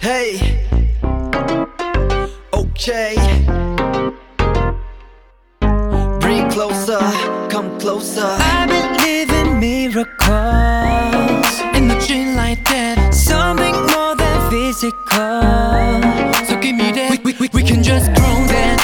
Hey, okay. Bring closer, come closer. I believe in miracles. In the dream like that Something more than physical. So give me that. We, we, we, we can just grow that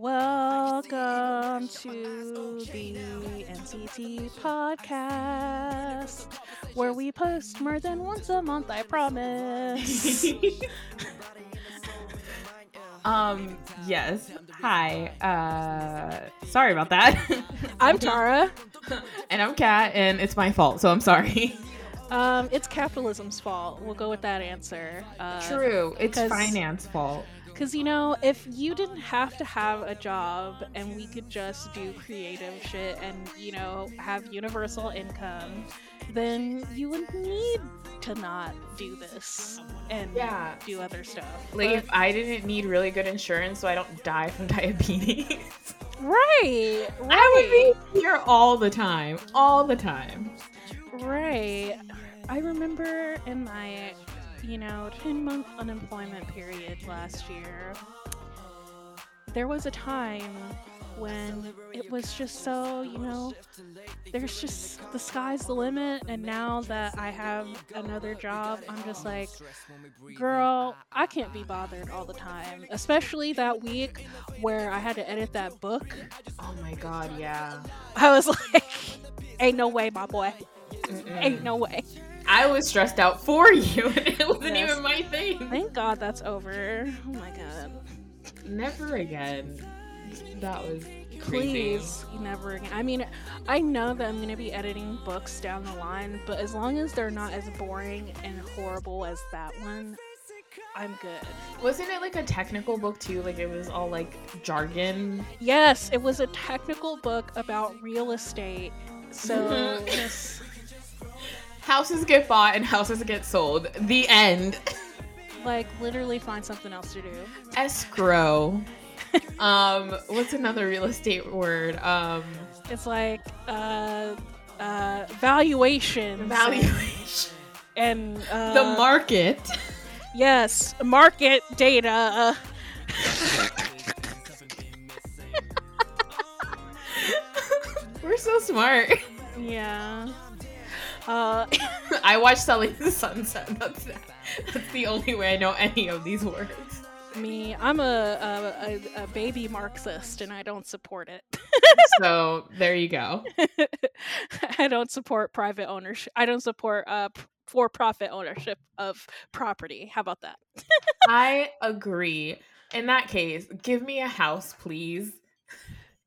Welcome to the NCT podcast, where we post more than once a month, I promise. Um, yes. Hi. Uh, sorry about that. I'm Tara. and I'm Kat, and it's my fault, so I'm sorry. Um, it's capitalism's fault. We'll go with that answer. Uh, True. It's finance fault. Because, you know, if you didn't have to have a job and we could just do creative shit and, you know, have universal income, then you would need to not do this and Yeah. do other stuff. Like, But- if I didn't need really good insurance so I don't die from diabetes, right, right. I would be here all the time. All the time. Right. I remember in my, you know, 10 month unemployment period last year, there was a time when it was just so, you know, there's just the sky's the limit. And now that I have another job, I'm just like, girl, I can't be bothered all the time. Especially that week where I had to edit that book. Oh my god, yeah. I was like, ain't no way, my boy. Ain't no way. I was stressed out for you, and it wasn't Yes. even my thing. Thank God that's over. Oh my God. Never again. That was crazy. Please, never again. I mean, I know that I'm going to be editing books down the line, but as long as they're not as boring and horrible as that one, I'm good. Wasn't it like a technical book too? Like it was all like jargon. Yes, it was a technical book about real estate. So, Mhm. just, Houses get bought and houses get sold. The end. like, literally find something else to do. Escrow. um, what's another real estate word? Um, It's like, uh, uh, valuations. valuation. And, uh, the market. Yes, market data. We're so smart. Yeah. Uh, I watched Selling the Sunset. That's that's the only way I know any of these words. me, I'm a, a, a, a baby Marxist and I don't support it. So there you go. I don't support private ownership. I don't support uh, for profit ownership of property. How about that? I agree. In that case, give me a house, please.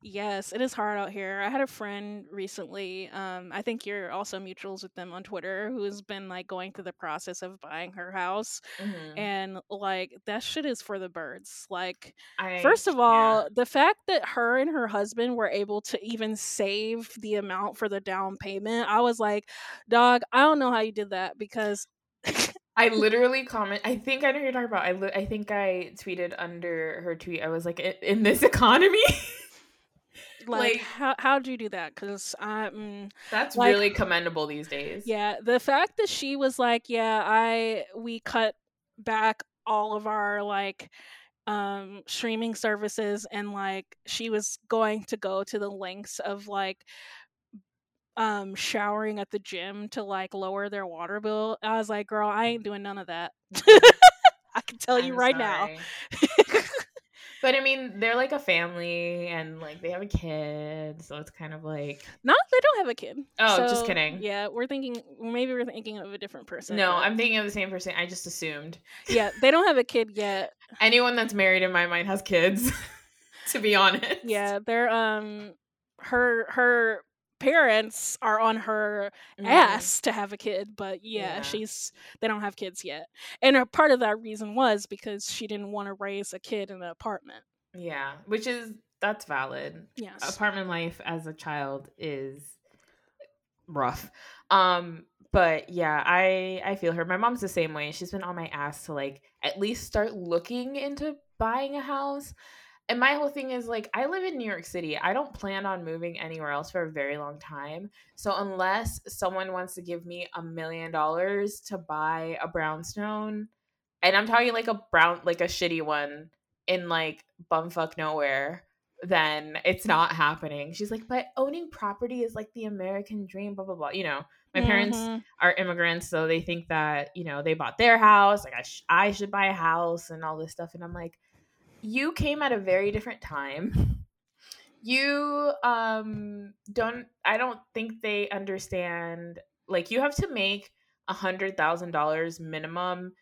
Yes, it is hard out here. I had a friend recently. Um, I think you're also mutuals with them on Twitter, who has been like going through the process of buying her house, Mhm. and like that shit is for the birds. Like, I First of all, can't. the fact that her and her husband were able to even save the amount for the down payment, I was like, dog, I don't know how you did that because I literally comment. I think I know who you're talking about. I li- I think I tweeted under her tweet. I was like, "In, in this economy, like, Like- how how'd you do that? Because I mm, that's Like- really commendable these days." yeah, the fact that she was like, yeah, I we cut back all of our like um streaming services and like she was going to go to the lengths of like um showering at the gym to like lower their water bill i was like girl i ain't doing none of that i can tell you I'm right sorry. But I mean, they're like a family, and like they have a kid, so it's kind of like no they don't have a kid Oh, just kidding. yeah we're thinking maybe we're thinking of a different person no. but- I'm thinking of the same person. I just assumed yeah they don't have a kid yet anyone that's married in my mind has kids. to be honest, yeah they're um her her parents are on her Mhm. ass to have a kid but yeah, Yeah. she's they don't have kids yet and a part of that reason was because she didn't want to raise a kid in an apartment Yeah, which is that's valid. yes Apartment life as a child is rough. Um but yeah, I I feel her. My mom's the same way. She's been on my ass to like at least start looking into buying a house. And my whole thing is like I live in New York City. I don't plan on moving anywhere else for a very long time. So unless someone wants to give me a million dollars to buy a brownstone, and I'm talking like a brown like a shitty one in like bumfuck nowhere, then it's not happening. She's like, but owning property is like the American dream, blah blah blah. You know, my parents Mhm. are immigrants, so they think that you know they bought their house. Like I, sh- I should buy a house and all this stuff. And I'm like, you came at a very different time. You um don't. I don't think they understand. Like you have to make a hundred thousand dollars minimum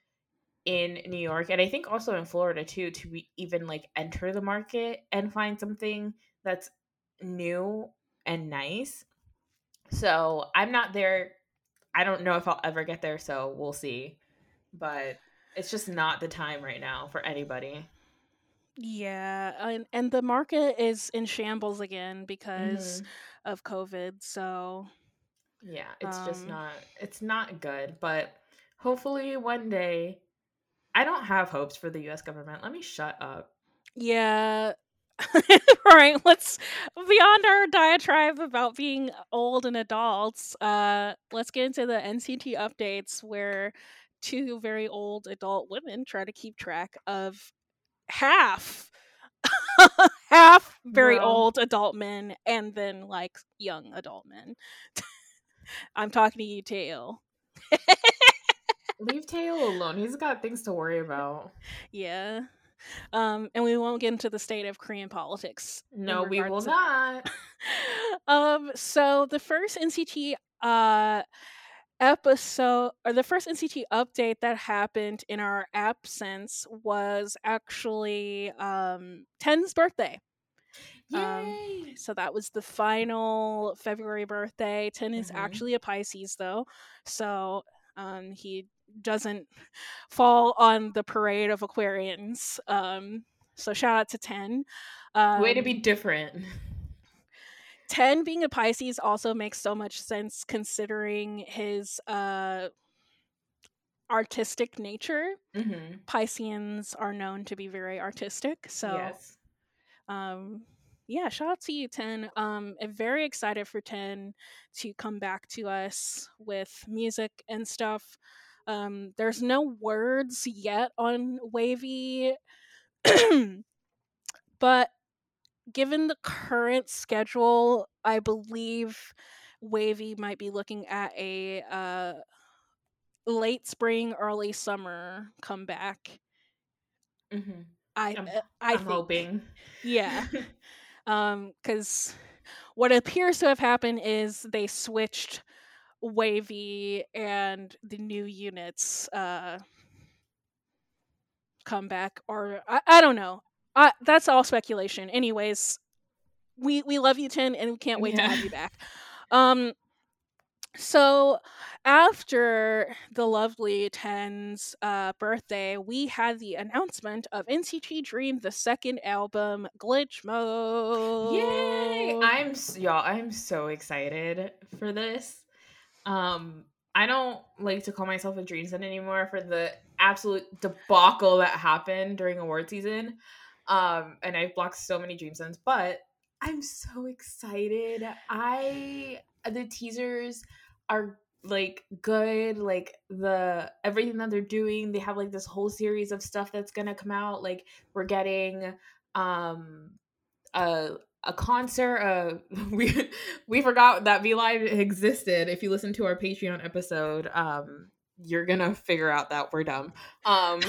in New York, and I think also in Florida too, to be, even like enter the market and find something that's new and nice. So I'm not there. I don't know if I'll ever get there, so we'll see. But it's just not the time right now for anybody. Yeah, and and the market is in shambles again because Mhm. of COVID. So Yeah, it's just Um, not it's not good, but hopefully one day I don't have hopes for the US government. Let me shut up. yeah. All right, let's beyond our diatribe about being old and adults. Uh, let's get into the NCT updates where two very old adult women try to keep track of half half very Wow. old adult men and then like young adult men. I'm talking to you, Taeil. Leave Tayo alone. He's got things to worry about. Yeah. Um, and we won't get into the state of Korean politics. No, we will not. um, so the first NCT uh episode or the first NCT update that happened in our absence was actually um Ten's birthday. Um, Yay! So that was the final February birthday. Ten is Mhm. actually a Pisces though. So um he doesn't fall on the parade of Aquarians. Um so shout out to Ten. Um, Way to be different. Ten being a Pisces also makes so much sense considering his uh artistic nature. hmm Pisceans are known to be very artistic. So yes. um yeah, shout out to you Ten. Um I'm very excited for Ten to come back to us with music and stuff. Um there's no words yet on WayV but given the current schedule, I believe WayV might be looking at a uh, late spring, early summer comeback. hmm I I'm- uh, I think, hoping. yeah, um, because what appears to have happened is they switched WayV and the new units uh come back, or I, I don't know. I, that's all speculation. Anyways, we we love you, Ten, and we can't wait to have you back. Um, so after the lovely Ten's uh, birthday, we had the announcement of NCT Dream, the second album, Glitch Mode. Yay! I'm y'all. I'm so excited for this. Um, I don't like to call myself a dreams head anymore for the absolute debacle that happened during award season. Um, and I've blocked so many Dreamzens, but I'm so excited. I the teasers are like good like the everything that they're doing they have like this whole series of stuff that's gonna come out like we're getting um a a concert uh we we forgot that v live existed if you listen to our patreon episode um you're gonna figure out that we're dumb um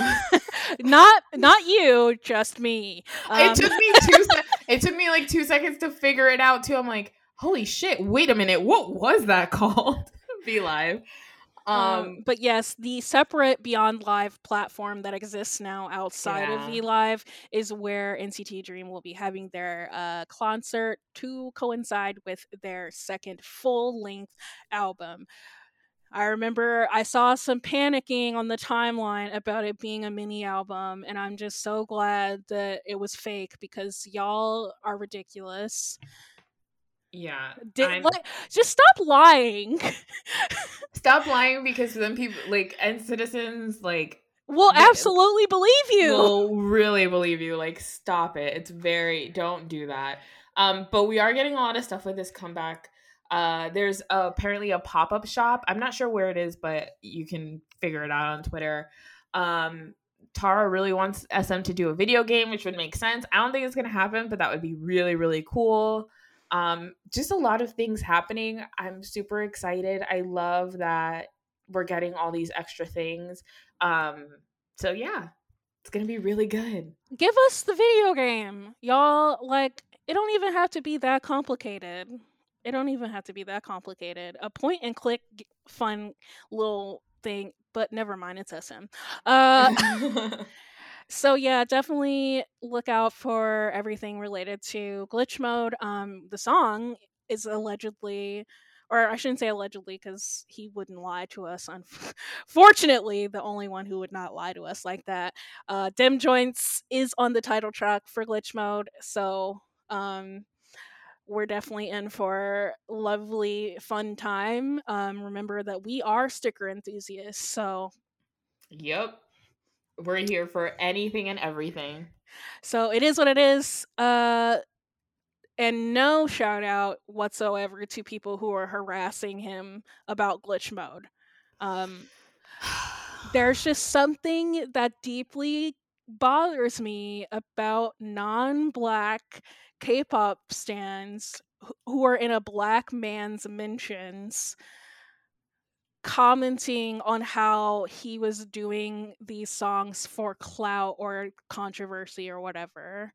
not not you, just me. Um, it took me two se- it took me like two seconds to figure it out too i'm like holy shit wait a minute what was that called v live Um, um but yes, the separate Beyond Live platform that exists now outside of Yeah. V Live is where NCT Dream will be having their uh, concert to coincide with their second full length album. I remember I saw some panicking on the timeline about it being a mini album, and I'm just so glad that it was fake because y'all are ridiculous. Yeah. Did, like, just stop lying. Stop lying because then people like NCTzens like we'll absolutely believe you. will really believe you. Like stop it. It's very don't do that. Um, but we are getting a lot of stuff with this comeback. Uh, there's apparently a pop up shop. I'm not sure where it is, but you can figure it out on Twitter. Um, Tara really wants SM to do a video game, which would make sense. I don't think it's gonna happen, but that would be really really cool. Um, just a lot of things happening. I'm super excited. I love that we're getting all these extra things. Um, so yeah, it's gonna be really good. Give us the video game. Y'all, like, it don't even have to be that complicated. It don't even have to be that complicated. A point and click fun little thing, but never mind, it's SM. Uh So yeah, definitely look out for everything related to glitch mode. Um, the song is allegedly, or I shouldn't say allegedly, because he wouldn't lie to us. Unfortunately, the only one who would not lie to us like that. Uh, Dem Jointz is on the title track for glitch mode, so um, we're definitely in for lovely fun time. Um, remember that we are sticker enthusiasts, so yep, we're here for anything and everything. So it is what it is. Uh and no shout out whatsoever to people who are harassing him about glitch mode. Um there's just something that deeply bothers me about non-black K-pop stands who are in a black man's mentions commenting on how he was doing these songs for clout or controversy or whatever.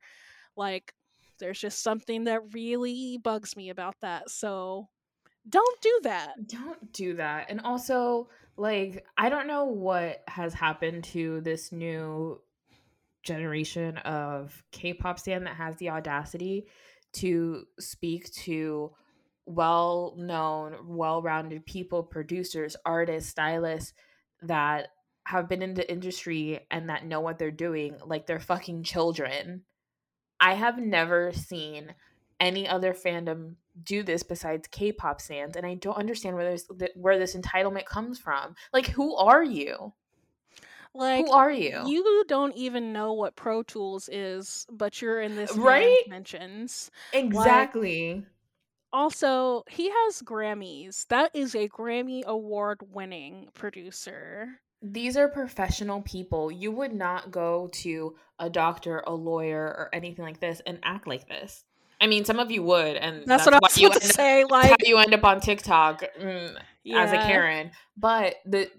Like there's just something that really bugs me about that. So don't do that. Don't do that. And also, like, I don't know what has happened to this new generation of K-pop stan that has the audacity to speak to well-known, well-rounded people, producers, artists, stylists that have been in the industry and that know what they're doing like they're fucking children. I have never seen any other fandom do this besides K-pop fans, and I don't understand where this where this entitlement comes from. Like, who are you? Like who are you? you don't even know what Pro Tools is, but you're in this Right? mentions. exactly. Also, he has Grammys. That is a Grammy award winning producer. These are professional people. You would not go to a doctor, a lawyer, or anything like this and act like this. I mean, some of you would, and That's, what I was you to end up- say. Like, you end up on TikTok mm, as a. Karen. But the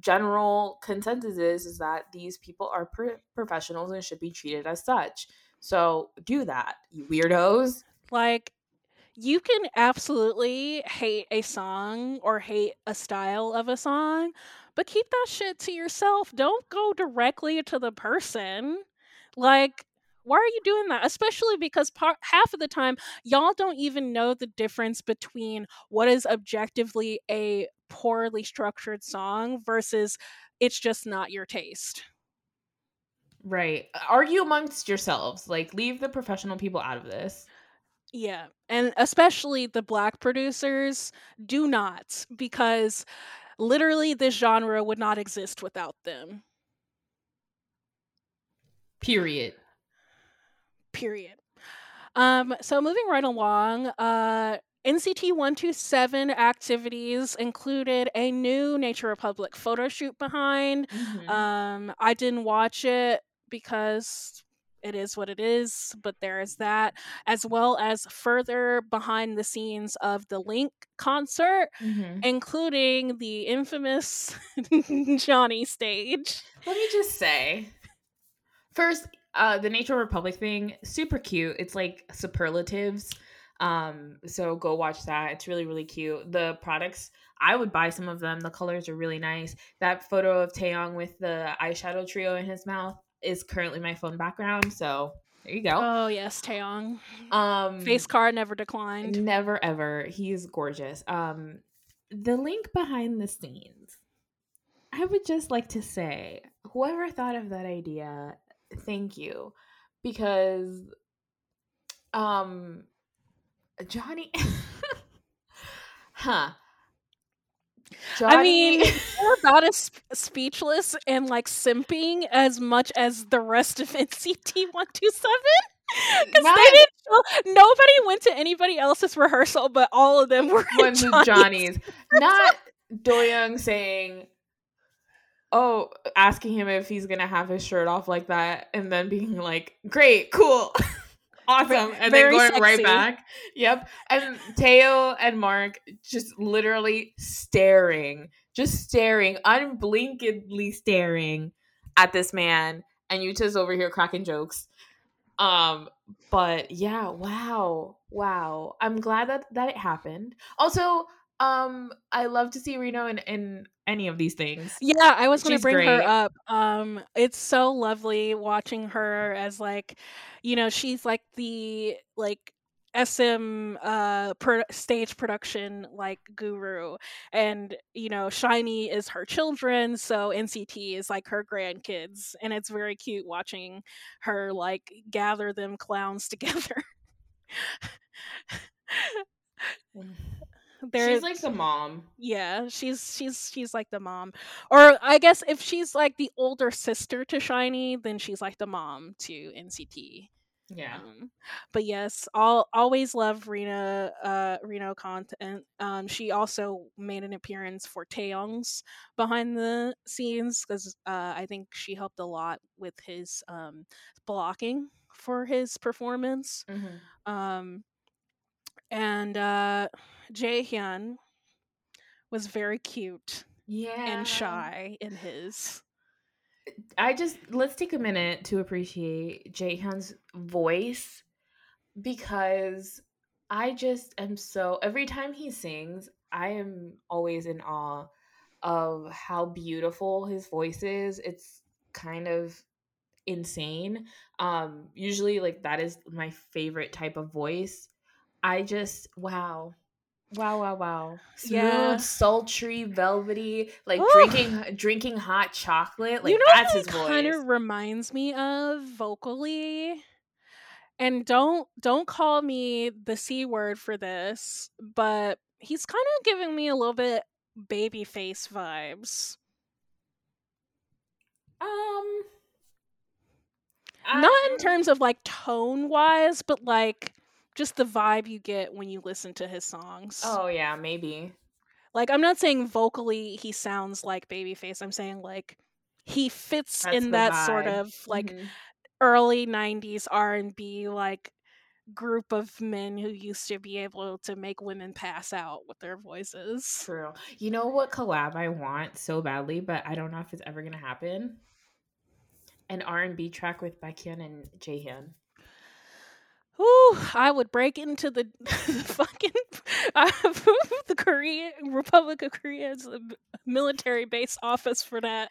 general consensus is is that these people are pro- professionals and should be treated as such. So do that, you weirdos. Like, you can absolutely hate a song or hate a style of a song, but keep that shit to yourself. Don't go directly to the person. Like, why are you doing that? Especially because par- half of the time, y'all don't even know the difference between what is objectively a poorly structured song versus it's just not your taste. Right. Argue amongst yourselves. Like leave the professional people out of this. Yeah, and especially the black producers do not because literally this genre would not exist without them. Period. Period. Um so moving right along, uh NCT 127 activities included a new Nature Republic photo shoot behind. Mhm. Um I didn't watch it because it is what it is, but there is that, as well as further behind the scenes of the Link concert, Mhm. including the infamous Johnny stage. Let me just say, first, uh, the Nature Republic thing, super cute. It's like superlatives. Um, so go watch that. It's really, really cute. The products, I would buy some of them. The colors are really nice. That photo of Taeyong with the eyeshadow trio in his mouth is currently my phone background. So there you go. Oh yes, Taeyong. Um, Face card never declined. Never ever. He's gorgeous. Um the link behind the scenes. I would just like to say, whoever thought of that idea, thank you. Because um Johnny. huh. I mean, they're about as speechless and like simping as much as the rest of NCT 127. Because Not- they didn't show, nobody went to anybody else's rehearsal, but all of them were Johnny's. Johnny's. Not Doyoung saying, "Oh," asking him if he's gonna have his shirt off like that, and then being like, "Great, cool." Awesome, and very then going right back. Yep, and Teo and Mark just literally staring, just staring, unblinkingly staring at this man, and Yuta's over here cracking jokes. Um, but yeah, wow, wow. I'm glad that that it happened. Also, um, I love to see Rino in in any of these things. Yeah, I was going to bring her up. Um, it's so lovely watching her as like, you know, she's like the like SM uh pro- stage production like guru and you know SHINee is her children so nct is like her grandkids and it's very cute watching her like gather them clowns together There- She's like the mom. yeah she's she's she's like the mom or i guess if she's like the older sister to SHINee then she's like the mom to nct Yeah. um, but yes i'll always love rena uh rino content um she also made an appearance for taeyong's behind the scenes because uh i think she helped a lot with his um blocking for his performance Mhm. um and uh jaehyun was very cute Yeah. and shy in his I just let's take a minute to appreciate Jaehyun's voice because I just am so every time he sings, I am always in awe of how beautiful his voice is. It's kind of insane. Um usually like that is my favorite type of voice. I just wow. Wow, wow, wow. Smooth, Yeah. sultry, velvety, like Ooh. drinking drinking hot chocolate. Like you know that's what his voice. kind of reminds me of vocally and don't don't call me the c word for this but he's kind of giving me a little bit baby face vibes um not in terms of like tone wise but like just the vibe you get when you listen to his songs Oh yeah, maybe. like i'm not saying vocally he sounds like babyface i'm saying like he fits That's in that sort of like Mhm. early 90s r&b like group of men who used to be able to make women pass out with their voices True. You know what collab I want so badly, but I don't know if it's ever gonna happen. An R and B track with Baekhyun and Jaehyun. Ooh, I would break into the fucking uh, the Korea Republic of Korea's uh, military base office for that.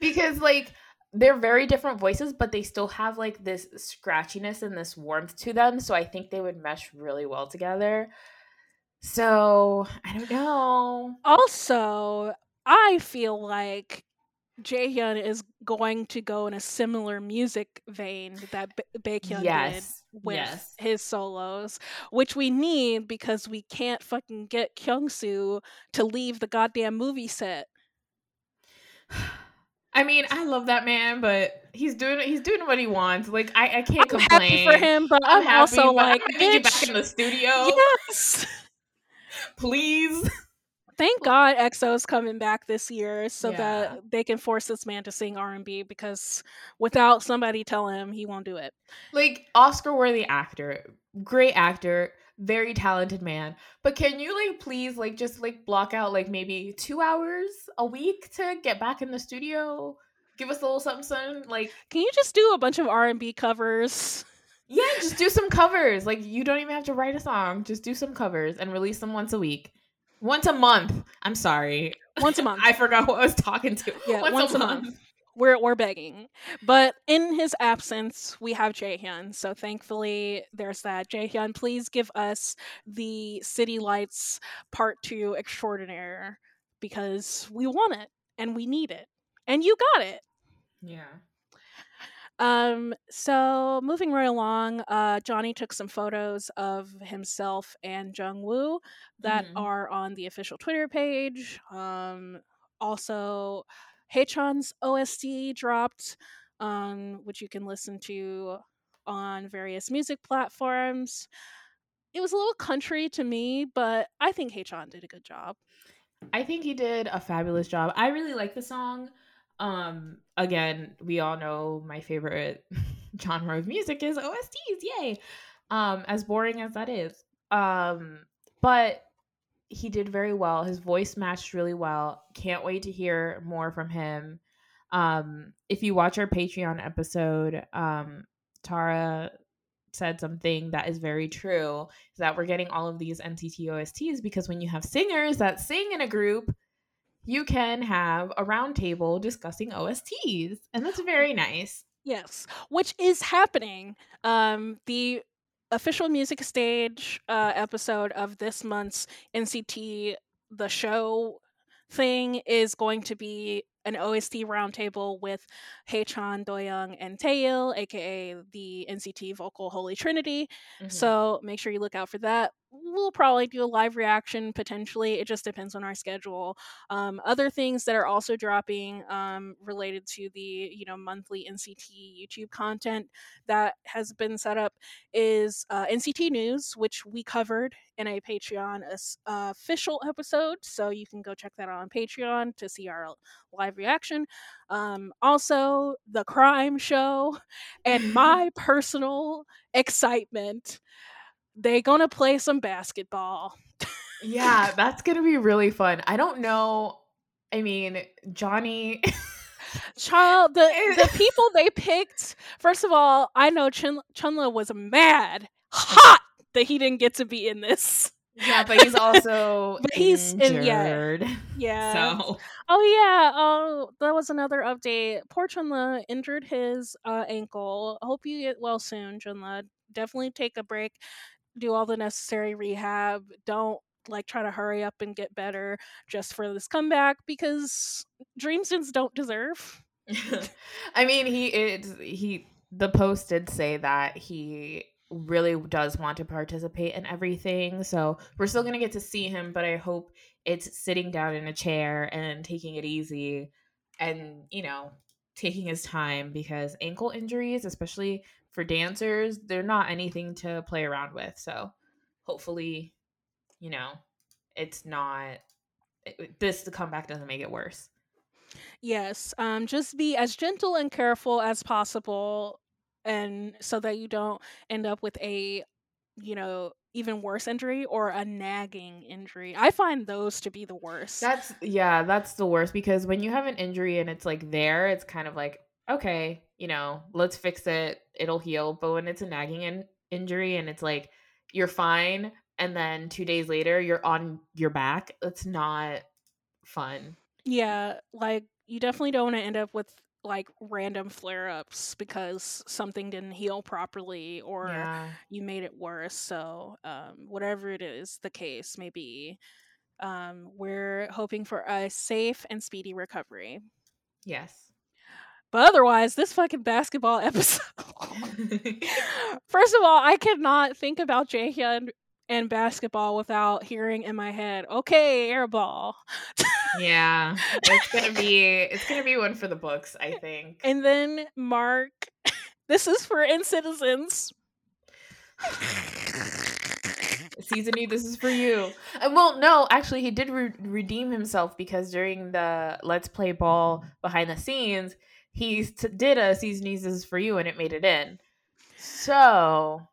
because like they're very different voices but they still have like this scratchiness and this warmth to them so i think they would mesh really well together. So i don't know. Also, I feel like Jaehyun is going to go in a similar music vein that Ba- Baekhyun yes. did with yes. his solos, which we need because we can't fucking get Kyungsoo to leave the goddamn movie set. i mean i love that man but he's doing he's doing what he wants. Like i, I can't I'm complain happy for him, but I'm I'm, happy, also but like, gonna get you back in the studio. yes. please Thank God EXO's coming back this year so Yeah. that they can force this man to sing R&B because without somebody telling him, he won't do it. like oscar worthy actor great actor very talented man but can you like please like just like block out like maybe two hours a week to get back in the studio give us a little something something like Can you just do a bunch of R&B covers? yeah just do some covers like you don't even have to write a song just do some covers and release them once a week once a month i'm sorry Once a month. i forgot who i was talking to Yeah, once, once a month, month. we're we're begging. But in his absence, we have Jaehyun. So thankfully, there's that. Jaehyun, please give us the City Lights Part 2 extraordinaire because we want it and we need it. And you got it. yeah Um, so moving right along, uh, Johnny took some photos of himself and Jung Woo that Mhm. are on the official Twitter page. Um, also, Haechan's OST dropped, um, which you can listen to on various music platforms. It was a little country to me, but I think Haechan did a good job. I think he did a fabulous job. I really like the song. Um, again, we all know my favorite genre of music is OSTs. Yay! Um, as boring as that is, um, but he did very well. His voice matched really well. Can't wait to hear more from him. Um, if you watch our Patreon episode, um, Tara said something that is very true that we're getting all of these NCT OSTs because when you have singers that sing in a group, you can have a round table discussing OSTs, and that's very nice. Yes, which is happening. Um, the official music stage uh, episode of this month's NCT the show thing is going to be an OST roundtable with Haechan, Doyoung, and Taeil, aka the NCT vocal Holy Trinity. Mhm. So make sure you look out for that. We'll probably do a live reaction potentially. It just depends on our schedule. Um, other things that are also dropping um, related to the you know monthly NCT YouTube content that has been set up is uh, NCT News, which we covered in a Patreon uh, official episode. So you can go check that out on Patreon to see our live reaction. Um, also, the crime show and my personal excitement. They gonna play some basketball. yeah, that's gonna be really fun. I don't know. I mean, Johnny. Child, the the people they picked. First of all, I know Chun Chenle was mad, hot that he didn't get to be in this. yeah, but he's also But he's in- yeah. injured. Yeah. So Oh yeah. Oh, that was another update. Poor Chenle injured his uh, ankle. Hope you get well soon, Chenle. Definitely take a break. Do all the necessary rehab. Don't like try to hurry up and get better just for this comeback because Dreamstons don't deserve. I mean, he is he. The post did say that he really does want to participate in everything. So we're still gonna get to see him, but I hope it's sitting down in a chair and taking it easy, and you know, taking his time because ankle injuries, especially for dancers, they're not anything to play around with. So hopefully, you know, it's not. It, this the comeback doesn't make it worse. Yes, um, just be as gentle and careful as possible, and so that you don't end up with a, you know, even worse injury or a nagging injury. I find those to be the worst. That's yeah, that's the worst because when you have an injury and it's like there, it's kind of like okay, you know, let's fix it, it'll heal. But when it's a nagging in- injury and it's like you're fine, and then two days later you're on your back, it's not fun. yeah, like you definitely don't want to end up with like random flare ups because something didn't heal properly or yeah, you made it worse. So, um, whatever it is, the case may be, um, we're hoping for a safe and speedy recovery. yes. But otherwise, this fucking basketball episode. First of all, I cannot think about Jaehyun and basketball without hearing in my head, okay, airball. yeah, it's gonna be it's gonna be one for the books, I think. And then Mark, this is for NCTzens. season E, this is for you. Uh, well, no, actually, he did re- redeem himself because during the Let's Play Ball behind the scenes, he t- did a season this is for you, and it made it in. So,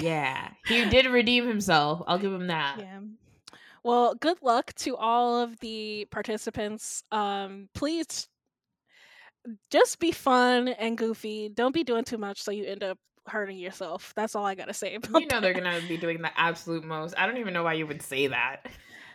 yeah, he did redeem himself. I'll give him that. Yeah. Well, good luck to all of the participants. Um, please just be fun and goofy. Don't be doing too much so you end up hurting yourself. That's all I gotta say You know they're gonna be doing the absolute most. I don't even know why you would say that.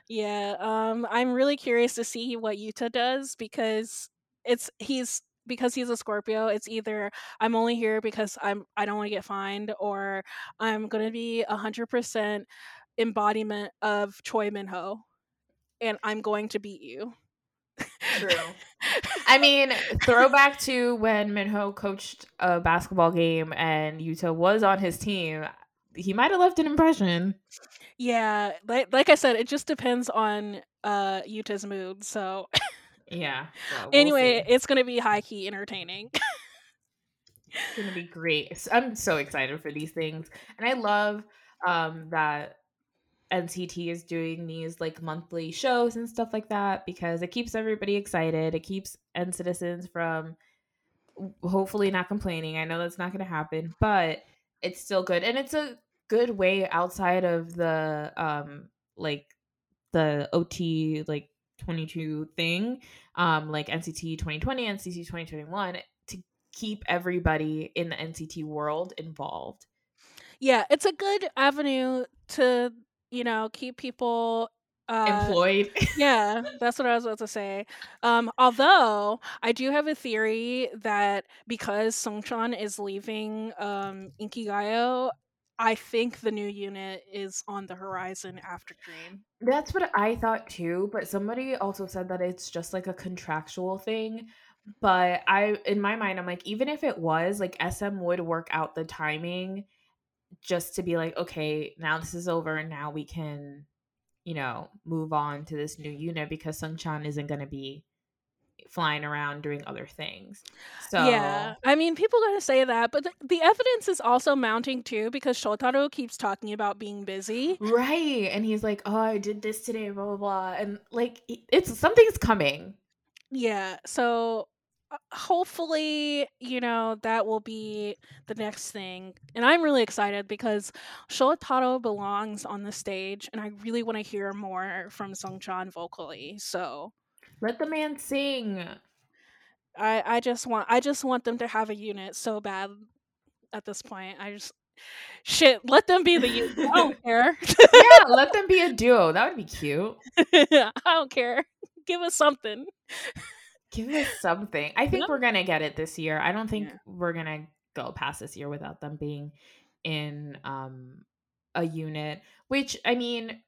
Yeah, um, I'm really curious to see what Yuta does because it's he's because he's a Scorpio. It's either I'm only here because I'm I don't want to get fined, or I'm gonna be a hundred percent embodiment of Choi Minho, and I'm going to beat you. True. I mean, throwback to when Minho coached a basketball game and Yuta was on his team. He might have left an impression. Yeah, like like I said, it just depends on uh Yuta's mood. So Yeah. so we'll anyway, see. it's gonna be high key entertaining. it's gonna be great. I'm so excited for these things, and I love um, that NCT is doing these like monthly shows and stuff like that because it keeps everybody excited. It keeps NCTzens from hopefully not complaining. I know that's not going to happen, but it's still good, and it's a good way outside of the um like the OT like 22 thing, um like NCT 2020, NCT 2021 to keep everybody in the NCT world involved. yeah, it's a good avenue to you know keep people uh, Employed. yeah, that's what I was about to say. Um, although I do have a theory that because Sungchan is leaving um, Inkigayo, I think the new unit is on the horizon after Dream. That's what I thought too, but somebody also said that it's just like a contractual thing. But I in my mind I'm like even if it was, like SM would work out the timing just to be like okay, now this is over and now we can you know, move on to this new unit because Sungchan isn't going to be flying around doing other things. So Yeah, I mean, people gonna say that, but the, the evidence is also mounting too because Shotaro keeps talking about being busy. Right. And he's like, oh, I did this today, blah, blah, blah. And like, it's something's coming. Yeah, so uh, hopefully, you know, that will be the next thing. And I'm really excited because Shotaro belongs on the stage and I really want to hear more from Sungchan vocally. So Let the man sing. I I just want I just want them to have a unit so bad at this point. I just shit, let them be the unit. I don't care. yeah, let them be a duo. That would be cute. I don't care. Give us something. Give us something. I think we're going to get it this year. I don't think Yeah. we're going to go past this year without them being in um a unit, which I mean,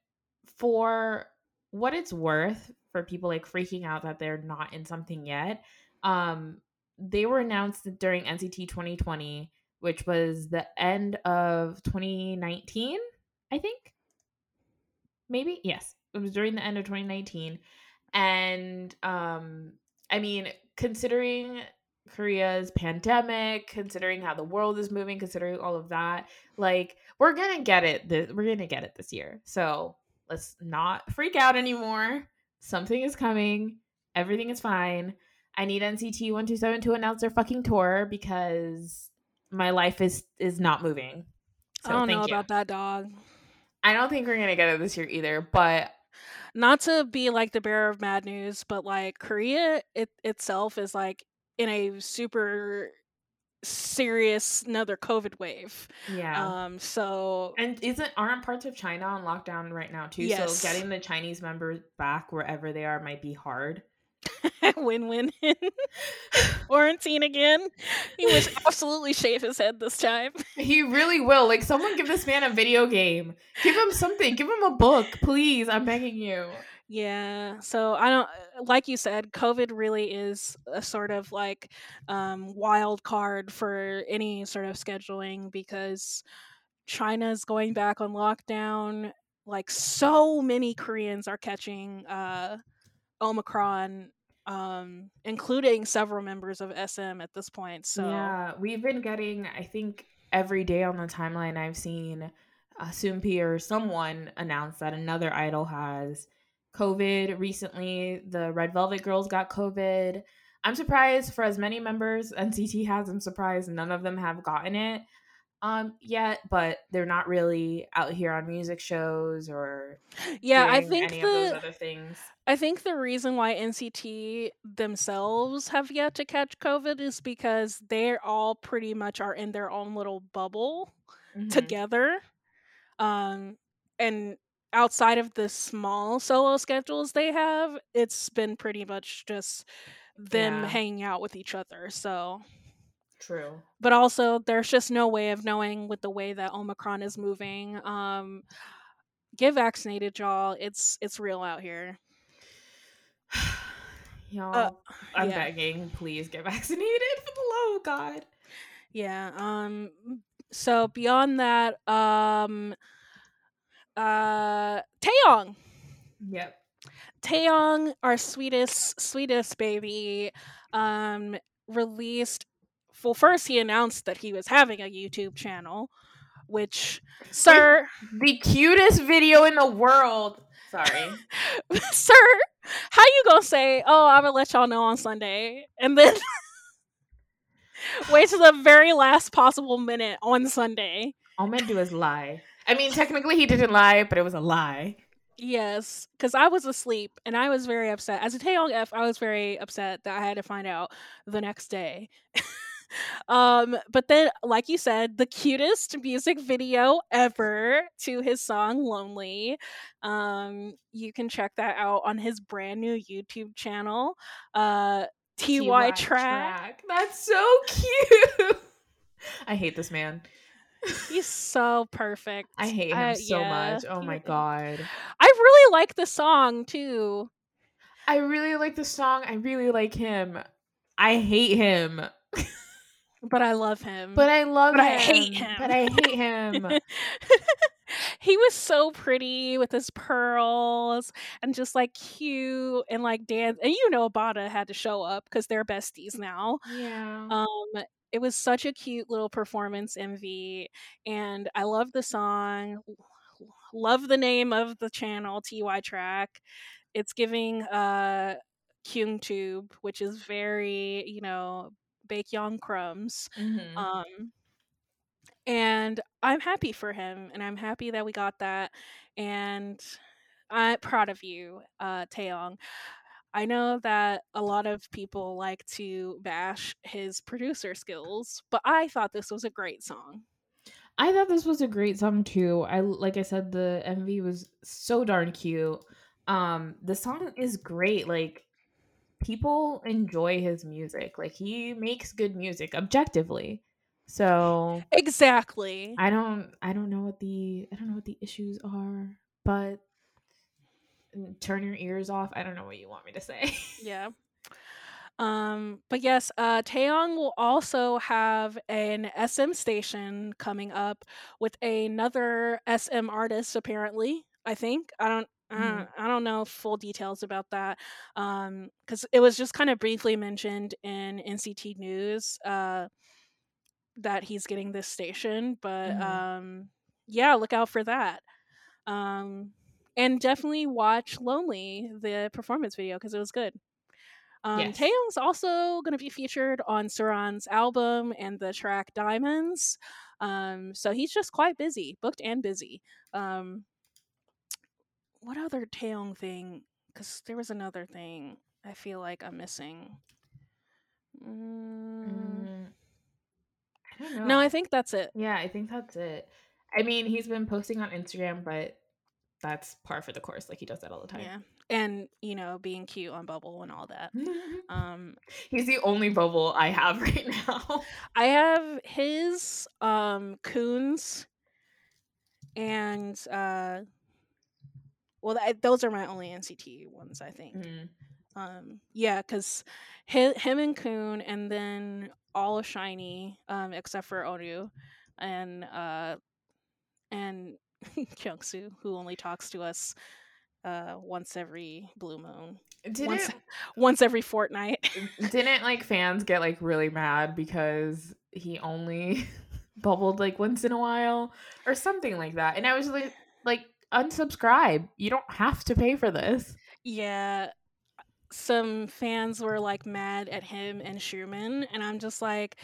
for what it's worth for people like freaking out that they're not in something yet, um they were announced during NCT 2020, which was the end of 2019, I think. Maybe, yes. It was during the end of 2019 and um I mean, considering Korea's pandemic, considering how the world is moving, considering all of that, like we're gonna get it. This, we're gonna get it this year. So let's not freak out anymore. Something is coming. Everything is fine. I need NCT one two seven to announce their fucking tour because my life is is not moving. So I don't know you. about that dog. I don't think we're gonna get it this year either. But not to be like the bearer of bad news, but like Korea it itself is like in a super serious another COVID wave. yeah. Um so And isn't aren't parts of China on lockdown right now too? Yes. So getting the Chinese members back wherever they are might be hard. WinWin quarantine again. He was absolutely shave his head this time. He really will. Like someone give this man a video game. Give him something. Give him a book, please. I'm begging you. Yeah. So I don't like you said, COVID really is a sort of like um wild card for any sort of scheduling because China's going back on lockdown. Like so many Koreans are catching uh Omicron, um, including several members of SM at this point. So Yeah, we've been getting. I think every day on the timeline, I've seen uh, Soompi or someone announce that another idol has COVID recently. The Red Velvet Girls got COVID. I'm surprised for as many members NCT has. I'm surprised none of them have gotten it um yet, but they're not really out here on music shows or yeah, I think any of those the other things. I think the reason why NCT themselves have yet to catch COVID is because they all pretty much are in their own little bubble Mhm. together. Um, and outside of the small solo schedules they have, it's been pretty much just them Yeah. hanging out with each other. So, True. but also there's just no way of knowing with the way that Omicron is moving. Um, get vaccinated, y'all. It's it's real out here. Y'all, Uh, I'm yeah. begging, please get vaccinated for the love of God. Yeah. Um. So beyond that, um, uh, Taeyong. Yep. Taeyong, our sweetest, sweetest baby, um, released. Well, first he announced that he was having a YouTube channel, which, sir, The cutest video in the world. Sorry. sir, how you gonna say, "Oh, I'm gonna let y'all know on Sunday," and then wait to the very last possible minute on Sunday? All men do is lie. I mean, technically he didn't lie, but it was a lie. Yes, because I was asleep and I was very upset. As a Taeyong F, I was very upset that I had to find out the next day. um, but then, like you said, the cutest music video ever to his song "Lonely." Um, you can check that out on his brand new YouTube channel. Uh, Ty, track. That's so cute. I hate this man. He's so perfect. I hate him Uh, so yeah, much. Oh my god. I really like the song too. I really like the song. I really like him. I hate him. But I love him. But I love But him. I hate him. But I hate him. he was so pretty with his pearls and just like cute and like dance. And you know, Bada had to show up because they're besties now. yeah. Um, it was such a cute little performance, MV, and I love the song. Love the name of the channel, TY Track. It's giving uh Kyung Tube, which is very, you know, bake young crumbs. Mhm. Um, and I'm happy for him, and I'm happy that we got that. And I'm proud of you, uh, Taeyong. I know that a lot of people like to bash his producer skills, but I thought this was a great song. I thought this was a great song too. I like I said the MV was so darn cute. Um the song is great. Like people enjoy his music. Like he makes good music objectively. So Exactly. I don't I don't know what the I don't know what the issues are, but turn your ears off. I don't know what you want me to say. Yeah. Um, but yes, uh Taeyong will also have an SM station coming up with another SM artist apparently. I think. I don't I don't, Mhm. I don't know full details about that. Um cuz it was just kind of briefly mentioned in NCT news uh that he's getting this station, but Mhm. um yeah, look out for that. Um and definitely watch Lonely, the performance video cuz it was good. Um, Yes. Taeyong's also going to be featured on Suran's album and the track Diamonds. Um, so he's just quite busy, booked and busy. Um, what other Taeyong thing? Because there was another thing I feel like I'm missing. Mm, Mm, I no, I think that's it. Yeah, I think that's it. I mean, he's been posting on Instagram, but that's par for the course. Like he does that all the time. Yeah. And, you know, being cute on Bubble and all that. Um, he's the only bubble I have right now. I have his um Kun's and uh well th- those are my only NCT ones I think. Mhm. Um yeah cuz him, him and Kun and then all of SHINee um except for Onew and uh and Kyungsoo who only talks to us uh once every blue moon. Didn't Once once every fortnight. didn't like fans get like really mad because he only bubbled like once in a while or something like that, and I was like, like unsubscribe. You don't have to pay for this. yeah some fans were like mad at him and Schumann and I'm just like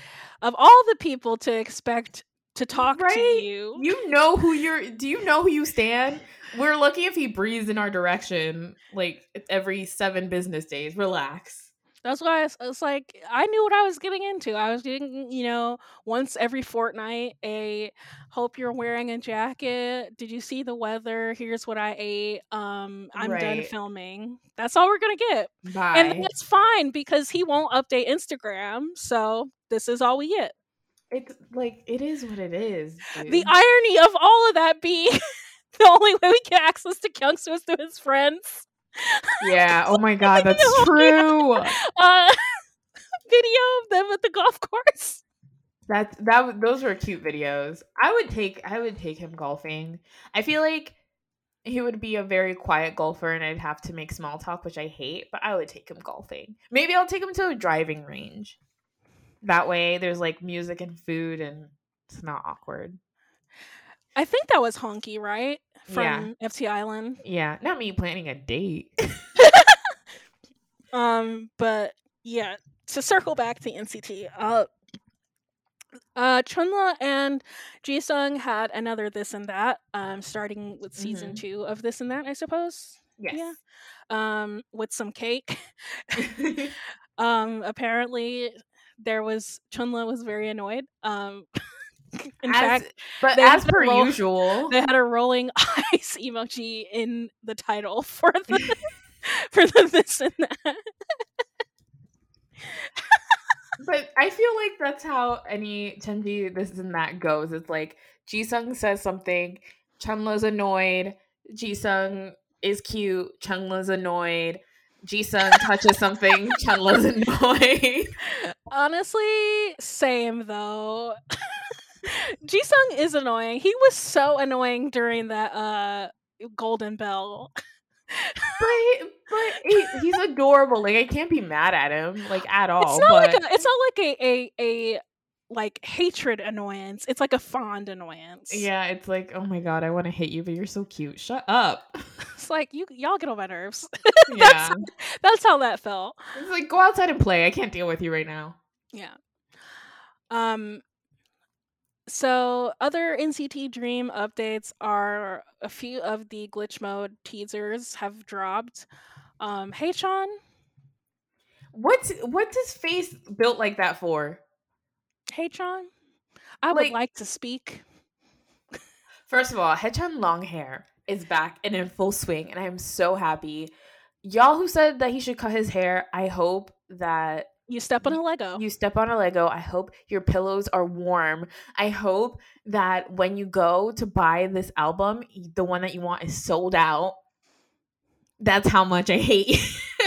of all the people to expect to talk to Right? you You know who you're. Do you know who you stand? We're lucky if he breathes in our direction like every seven business days. Relax. that's why I was, like I knew what I was getting into I was getting you know once every fortnight a hope you're wearing a jacket did you see the weather here's what I ate um I'm done filming that's all we're going to get Bye. and that's fine because he won't update Instagram so this is all we get it's like it is what it is. The irony of all of that being the only way we get access to Kyungsoo is through his friends. Yeah. Oh my god, that's know, true. uh, video of them at the golf course. That that those were cute videos. I would take I would take him golfing. I feel like he would be a very quiet golfer and I'd have to make small talk, which I hate, but I would take him golfing. Maybe I'll take him to a driving range. That way there's like music and food and it's not awkward. I think that was Hongki, right? From Yeah. FT Island. Yeah, not me planning a date. Um, but yeah, to circle back to NCT, uh, uh, Chenle and Jisung had another this and that, um, starting with season Mhm. two of this and that, I suppose. yes. Yeah. Um, with some cake. um, apparently there was Chenle was very annoyed. Um, in as, fact, but as per roll- usual, they had a rolling eyes emoji in the title for the for the this and that. But I feel like that's how any Chenji this and that goes. It's like Jisung says something, Chenle's annoyed, Jisung is cute, Chenle's annoyed, Jisung touches something, Chenle's annoying. Honestly, same though. Jisung is annoying. He was so annoying during that uh Golden Bell. But but he, he's adorable. Like I can't be mad at him like at all. it's not but like a it's not like a, a a like hatred annoyance. It's like a fond annoyance. yeah, it's like oh my god, I want to hate you, but you're so cute. Shut up. It's like you y'all get on my nerves. yeah, That's how that felt. it's like go outside and play. I can't deal with you right now. Yeah. Um so other NCT Dream updates are a few of the glitch mode teasers have dropped. Um hey Sean. What's what's his face built like that for? Haechan, I would Like- like to speak. First of all, Haechan long hair is back and in full swing, and I am so happy. Y'all who said that he should cut his hair, I hope that You step on a Lego. you step on a Lego. I hope your pillows are warm. I hope that when you go to buy this album, the one that you want is sold out. That's how much I hate you.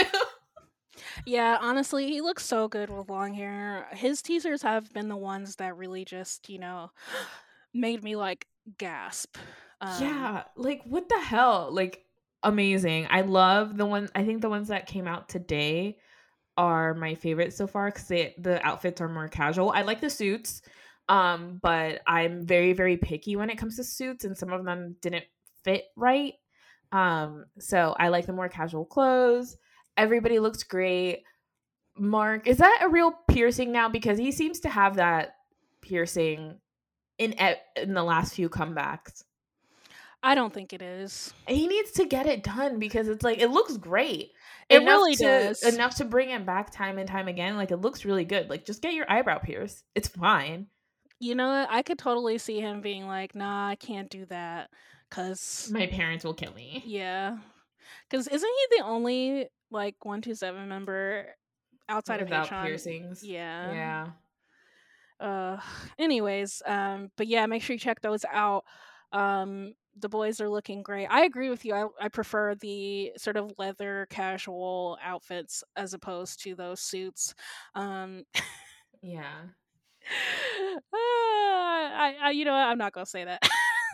Yeah, honestly, he looks so good with long hair. His teasers have been the ones that really just, you know, made me like gasp. Um, yeah, like what the hell? Like amazing. I love the one I think the ones that came out today are my favorite so far cuz the outfits are more casual. I like the suits. Um but I'm very very picky when it comes to suits and some of them didn't fit right. Um so I like the more casual clothes. Everybody looks great. Mark, is that a real piercing now because he seems to have that piercing in in the last few comebacks. I don't think it is. He needs to get it done because it's like it looks great. It Enough really to, does. Enough to bring it back time and time again. Like it looks really good. Like just get your eyebrow pierced. It's fine. You know? I could totally see him being like, "Nah, I can't do that," because My parents will kill me. yeah, because isn't he the only like one two seven member outside Without of Haechan? piercings. Yeah. Yeah. Uh. Anyways, um. But yeah, make sure you check those out. Um. The boys are looking great. I agree with you. I, I prefer the sort of leather casual outfits as opposed to those suits. Um, Yeah. uh, I, I, you know what? I'm not gonna say that.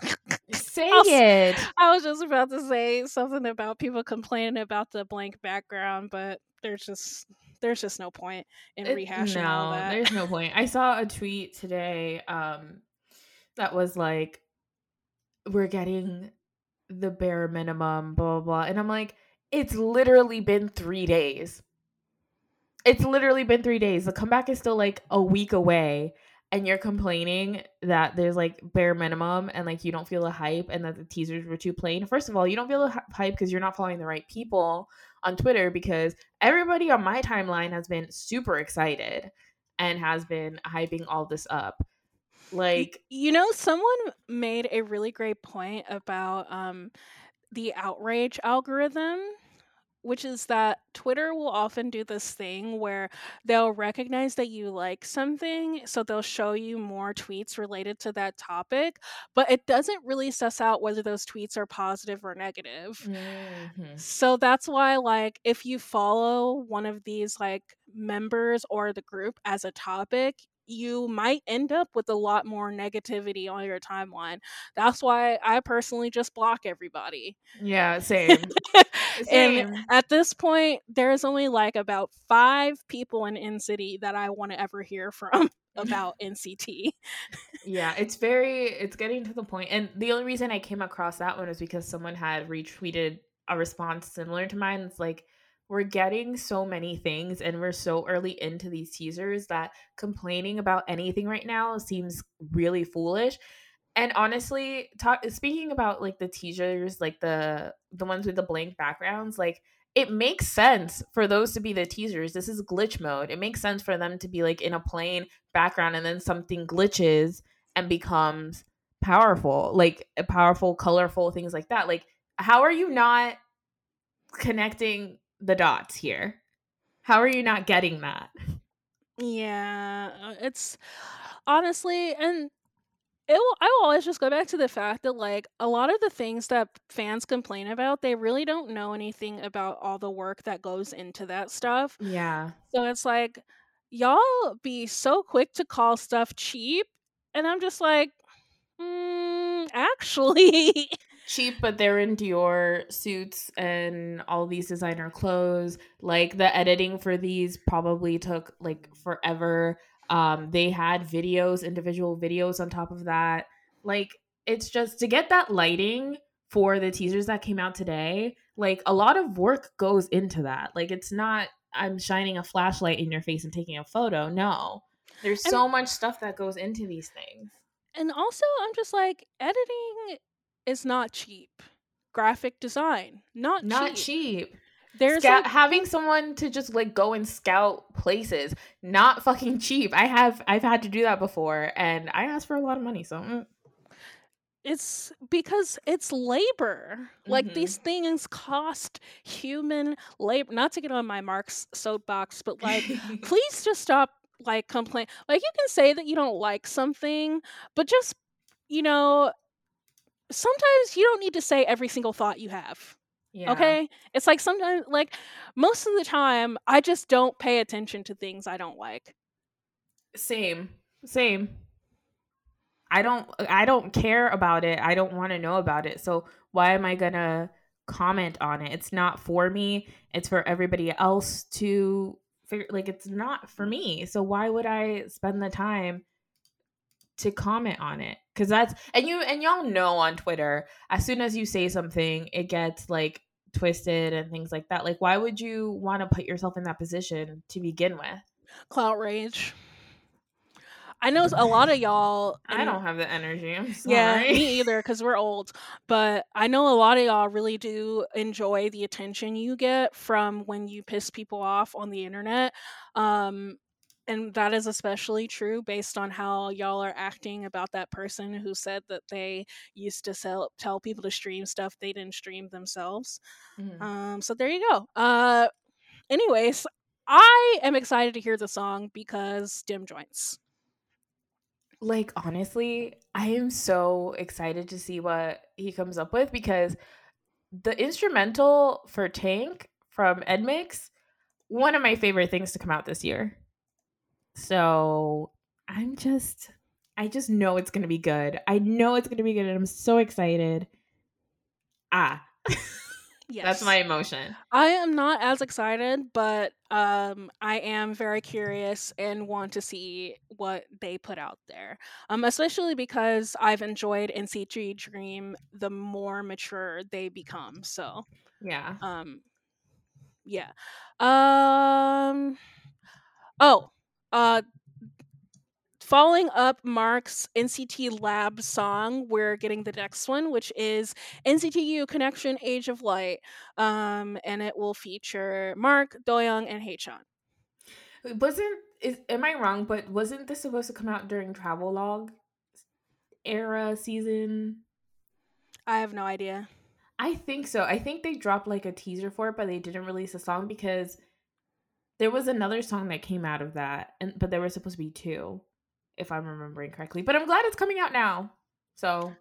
Say I'll it. I was just about to say something about people complaining about the blank background, but there's just there's just no point in It- rehashing all no, that. there's no point. I saw a tweet today um that was like we're getting the bare minimum blah blah blah and I'm like it's literally been 3 days. It's literally been 3 days. The comeback is still like a week away and you're complaining that there's like bare minimum and like you don't feel the hype and that the teasers were too plain. First of all, you don't feel the hype because you're not following the right people on Twitter because everybody on my timeline has been super excited and has been hyping all this up. Like, you know, someone made a really great point about um the outrage algorithm. Which is that Twitter will often do this thing where they'll recognize that you like something, so they'll show you more tweets related to that topic, but it doesn't really suss out whether those tweets are positive or negative. Mhm. So that's why, like, if you follow one of these, like, members or the group as a topic, you might end up with a lot more negativity on your timeline. That's why I personally just block everybody. Yeah, same. and Same. at this point, there's only like about five people in NCT that I want to ever hear from about NCT. Yeah, it's very it's getting to the point and the only reason I came across that one is because someone had retweeted a response similar to mine. It's like we're getting so many things and we're so early into these teasers that complaining about anything right now seems really foolish. And honestly, talk speaking about like the teasers, like the the ones with the blank backgrounds, like it makes sense for those to be the teasers. This is glitch mode. It makes sense for them to be like in a plain background and then something glitches and becomes powerful, like powerful, colorful things like that. Like, how are you not connecting the dots here? How are you not getting that? Yeah, uh, it's honestly, and it will, I will always just go back to the fact that like a lot of the things that fans complain about, they really don't know anything about all the work that goes into that stuff. Yeah. So it's like y'all be so quick to call stuff cheap, and I'm just like, mm, actually, Cheap, but they're in Dior suits and all these designer clothes. Like the editing for these probably took like forever. Um, they had videos, individual videos on top of that. Like it's just to get that lighting for the teasers that came out today. Like a lot of work goes into that. Like it's not I'm shining a flashlight in your face and taking a photo. No. There's And- so much stuff that goes into these things. and also I'm just like editing is not cheap. Graphic design, not Not cheap. cheap. There's like, having someone to just like go and scout places not fucking cheap i have i've had to do that before and i asked for a lot of money so mm, it's because it's labor. Like Mhm. these things cost human labor. Not to get on my Mark's soapbox, but like, please just stop like complain. Like you can say that you don't like something, but just you know, sometimes you don't need to say every single thought you have. yeah. Okay, it's like sometimes, like most of the time, I just don't pay attention to things I don't like. same same i don't uh, i don't care about it i don't want to know about it so why am i gonna comment on it it's not for me it's for everybody else to figure like it's not for me so why would i spend the time to comment on it because that's and you and y'all know on twitter as soon as you say something it gets like twisted and things like that like why would you want to put yourself in that position to begin with Clout rage. I know a lot of y'all. i don't have the energy i'm sorry Yeah, me either, because we're old. But I know a lot of y'all really do enjoy the attention you get from when you piss people off on the internet. Um, and that is especially true based on how y'all are acting about that person who said that they used to sell, tell people to stream stuff they didn't stream themselves. Mhm. Um, so there you go. Uh, anyways, I am excited to hear the song because Dem Jointz. like honestly i am so excited to see what he comes up with because the instrumental for tank from NMIXX one of my favorite things to come out this year so i'm just i just know it's gonna be good i know it's gonna be good and i'm so excited ah Yes. that's my emotion I am not as excited, but um, I am very curious and want to see what they put out there. Um, especially because I've enjoyed NCT Dream the more mature they become. So, yeah um, yeah. Um. Oh. Uh. Following up Mark's NCT Lab song, we're getting the next one, which is NCT U Connection Age of Light. Um, and it will feature Mark, Doyoung, and Haechan. wasn't is am i wrong but wasn't this supposed to come out during travel log era season I have no idea. I think so. I think they dropped like a teaser for it, but they didn't release a song because there was another song that came out of that, and but there were supposed to be two, if I'm remembering correctly. But I'm glad it's coming out now. So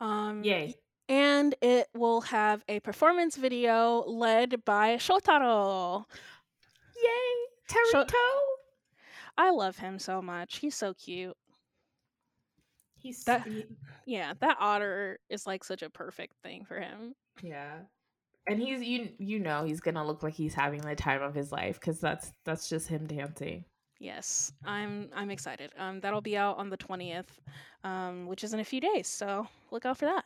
Um, yay! And it will have a performance video led by Shotaro. Yay! Terito. I love him so much. He's so cute. He's That- Yeah, that otter is like such a perfect thing for him. Yeah. And he's you you know he's gonna look like he's having the time of his life because that's that's just him dancing. Yes, I'm I'm excited. Um, that'll be out on the twentieth, um, which is in a few days. So look out for that.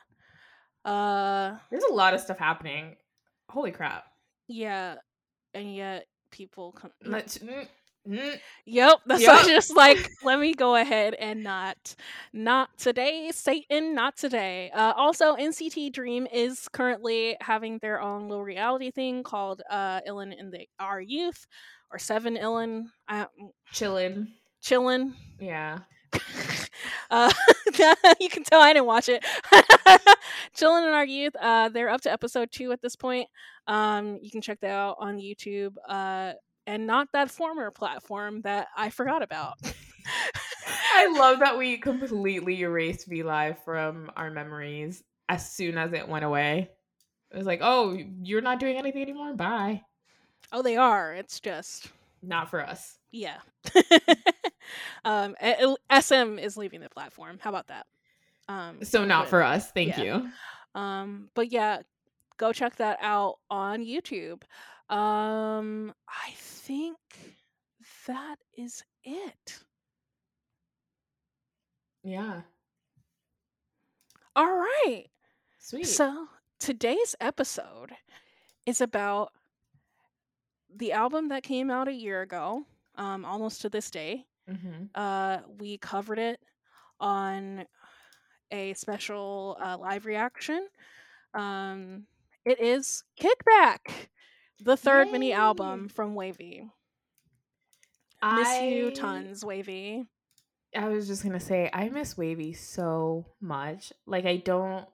Uh, There's a lot of stuff happening. Holy crap! yeah, and yet people come. Let's- mm. Yep, that's Yep. Just like let me go ahead and not, not today, Satan, not today. Uh, also, NCT Dream is currently having their own little reality thing called uh, Illin in the Our Youth or Seven Illin, uh, Chilling. chillin. Yeah. uh, you can tell I didn't watch it. Chillin' in Our Youth. Uh, they're up to episode two at this point. Um, you can check that out on YouTube. Uh, and not that former platform that I forgot about. I love that we completely erased V Live from our memories as soon as it went away. It was like, oh, you're not doing anything anymore? Bye. oh, they are. It's just Not for us. yeah. um, SM is leaving the platform. How about that? Um, So not but- for us. Thank yeah. you. Um, but yeah, go check that out on YouTube. Um, I think that is it. Yeah. All right. Sweet. So today's episode is about the album that came out a year ago, um, almost to this day. hmm Uh, we covered it on a special uh, live reaction. Um, it is Kickback, the third mini album from WayV. I miss you tons, WayV. I was just gonna say I miss WayV so much. Like I don't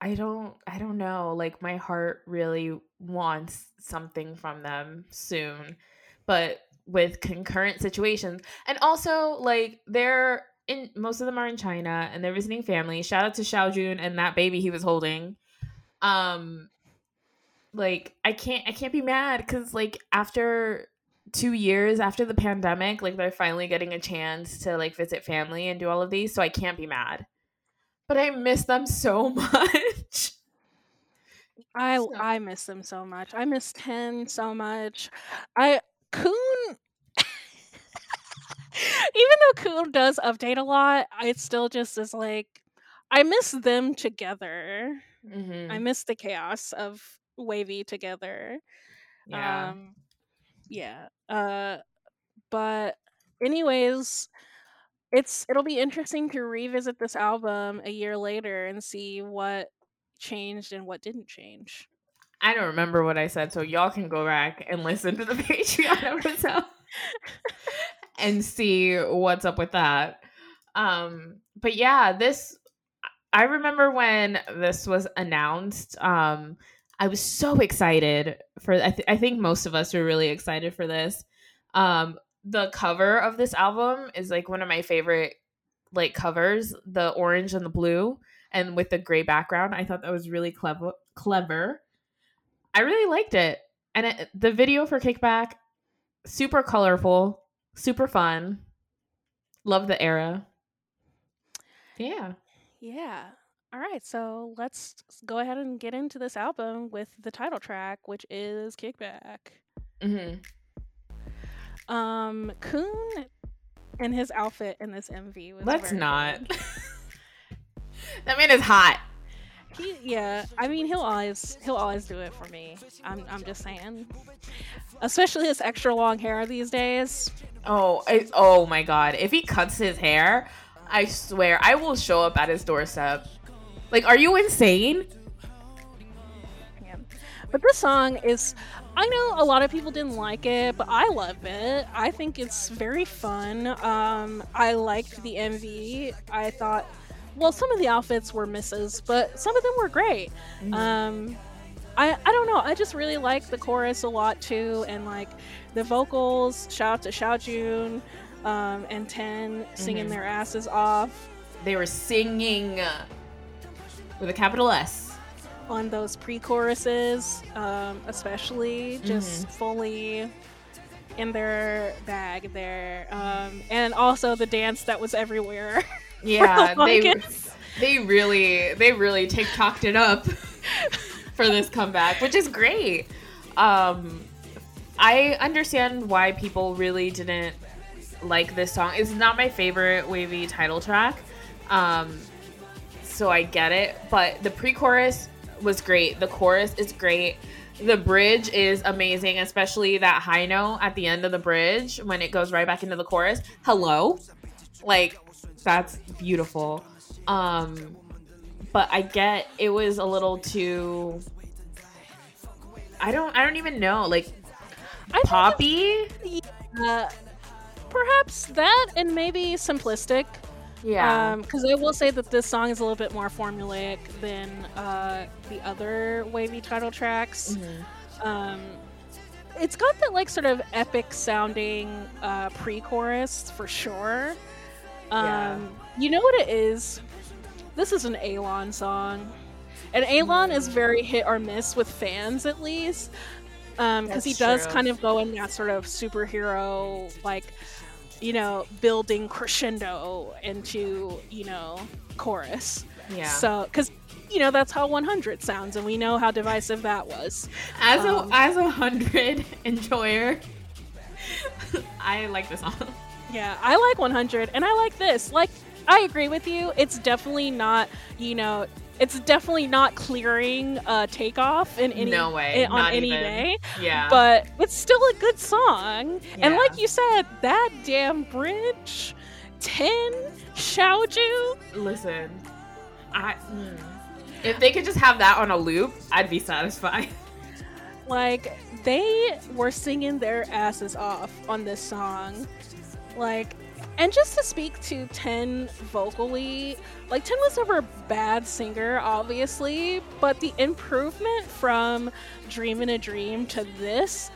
I don't I don't know. Like my heart really wants something from them soon. But with concurrent situations. And also like they're in most of them are in China and they're visiting family. Shout out to Xiao Jun and that baby he was holding. Um like I can't I can't be mad cuz like after two years after the pandemic, like they're finally getting a chance to like visit family and do all of these, so I can't be mad. But I miss them so much. I So- I miss them so much. I miss Ten so much. I Kun even though Kun does update a lot, it still just is like I miss them together. Mhm. I miss the chaos of WayV together. yeah. Um yeah. Uh but anyways, it's it'll be interesting to revisit this album a year later and see what changed and what didn't change. I don't remember what I said, so y'all can go back and listen to the Patreon episode and see what's up with that. Um, but yeah, this I remember when this was announced. Um, I was so excited for. I, th- I think most of us were really excited for this. Um, the cover of this album is like one of my favorite like covers. The orange and the blue, and with the gray background. I thought that was really clever. Clever. I really liked it, and it, the video for Kickback, super colorful, super fun. Love the era. Yeah. Yeah. All right, so let's go ahead and get into this album with the title track, which is Kickback. hmm Um, Kun and his outfit in this MV was Let's not. that man is hot. He, yeah, I mean he'll always he'll always do it for me. I'm I'm just saying, especially his extra long hair these days. Oh, I, oh my god! If he cuts his hair, I swear I will show up at his doorstep. Like, are you insane? Yeah. But this song is I know a lot of people didn't like it, but I love it. I think it's very fun. Um I liked the MV. I thought well, some of the outfits were misses, but some of them were great. Mhm. Um, I I don't know. I just really like the chorus a lot too, and like the vocals. Shout out to Xiao Jun um, and Ten singing Mhm. their asses off they were singing with a capital S. on those pre-choruses, um, especially just Mm-hmm. fully in their bag there, um, and also the dance that was everywhere. Yeah, the they they really they really TikToked it up for this comeback, which is great. Um, I understand why people really didn't like this song. It's not my favorite WayV title track, um, so I get it. But the pre-chorus was great. The chorus is great. The bridge is amazing, especially that high note at the end of the bridge when it goes right back into the chorus. Hello, like that's beautiful. Um, but I get it was a little too. I don't. I don't even know. Like I poppy. Uh, perhaps that and maybe simplistic. Yeah. Because I will say that this song is a little bit more formulaic than uh, the other WayV title tracks. Mhm. Um, it's got that like sort of epic sounding uh, pre-chorus for sure. Um, Yeah. You know what it is? This is an ALAWN song, and ALAWN is very hit or miss with fans at least, because he does true. kind of go in that sort of superhero like you know, building crescendo into, you know, chorus. yeah. So, because, you know, that's how 100 sounds, and we know how divisive that was. as a um, as a hundred enjoyer, I like this song. Yeah, I like 100, and I like this. Like, I agree with you. It's definitely not, you know, it's definitely not clearing uh, Take Off in any No way, in- on any even. day. Yeah. But it's still a good song. And like you said, that damn bridge, 10, Xiaoju, listen, I mm. if they could just have that on a loop, I'd be satisfied. like they were singing their asses off on this song like and just to speak to 10 vocally like 10 was never a bad singer obviously but the improvement from dream in a dream to this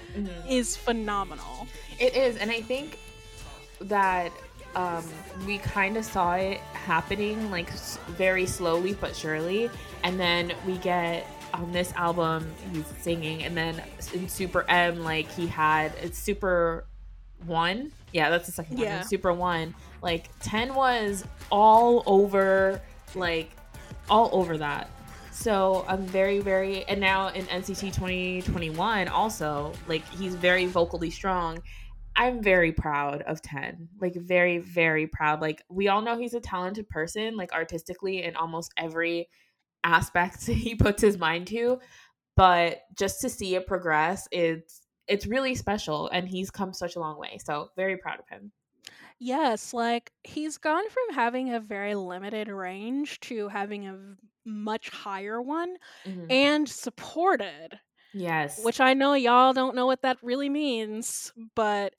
is phenomenal. It is, and I think that um, we kind of saw it happening like s- very slowly but surely, and then we get on this album he's singing, and then in Super M like he had it's Super One, yeah, that's the second one. Yeah. Super One, like Ten was all over, like all over that. So I'm very, very, and now in NCT 2021, also, like, he's very vocally strong. I'm very proud of 10. Like, very, very proud. Like, we all know he's a talented person, like, artistically in almost every aspect he puts his mind to. But just to see it progress, it's it's really special, and he's come such a long way. So very proud of him. yes like he's gone from having a very limited range to having a much higher one Mhm. and supported Yes, which I know y'all don't know what that really means, but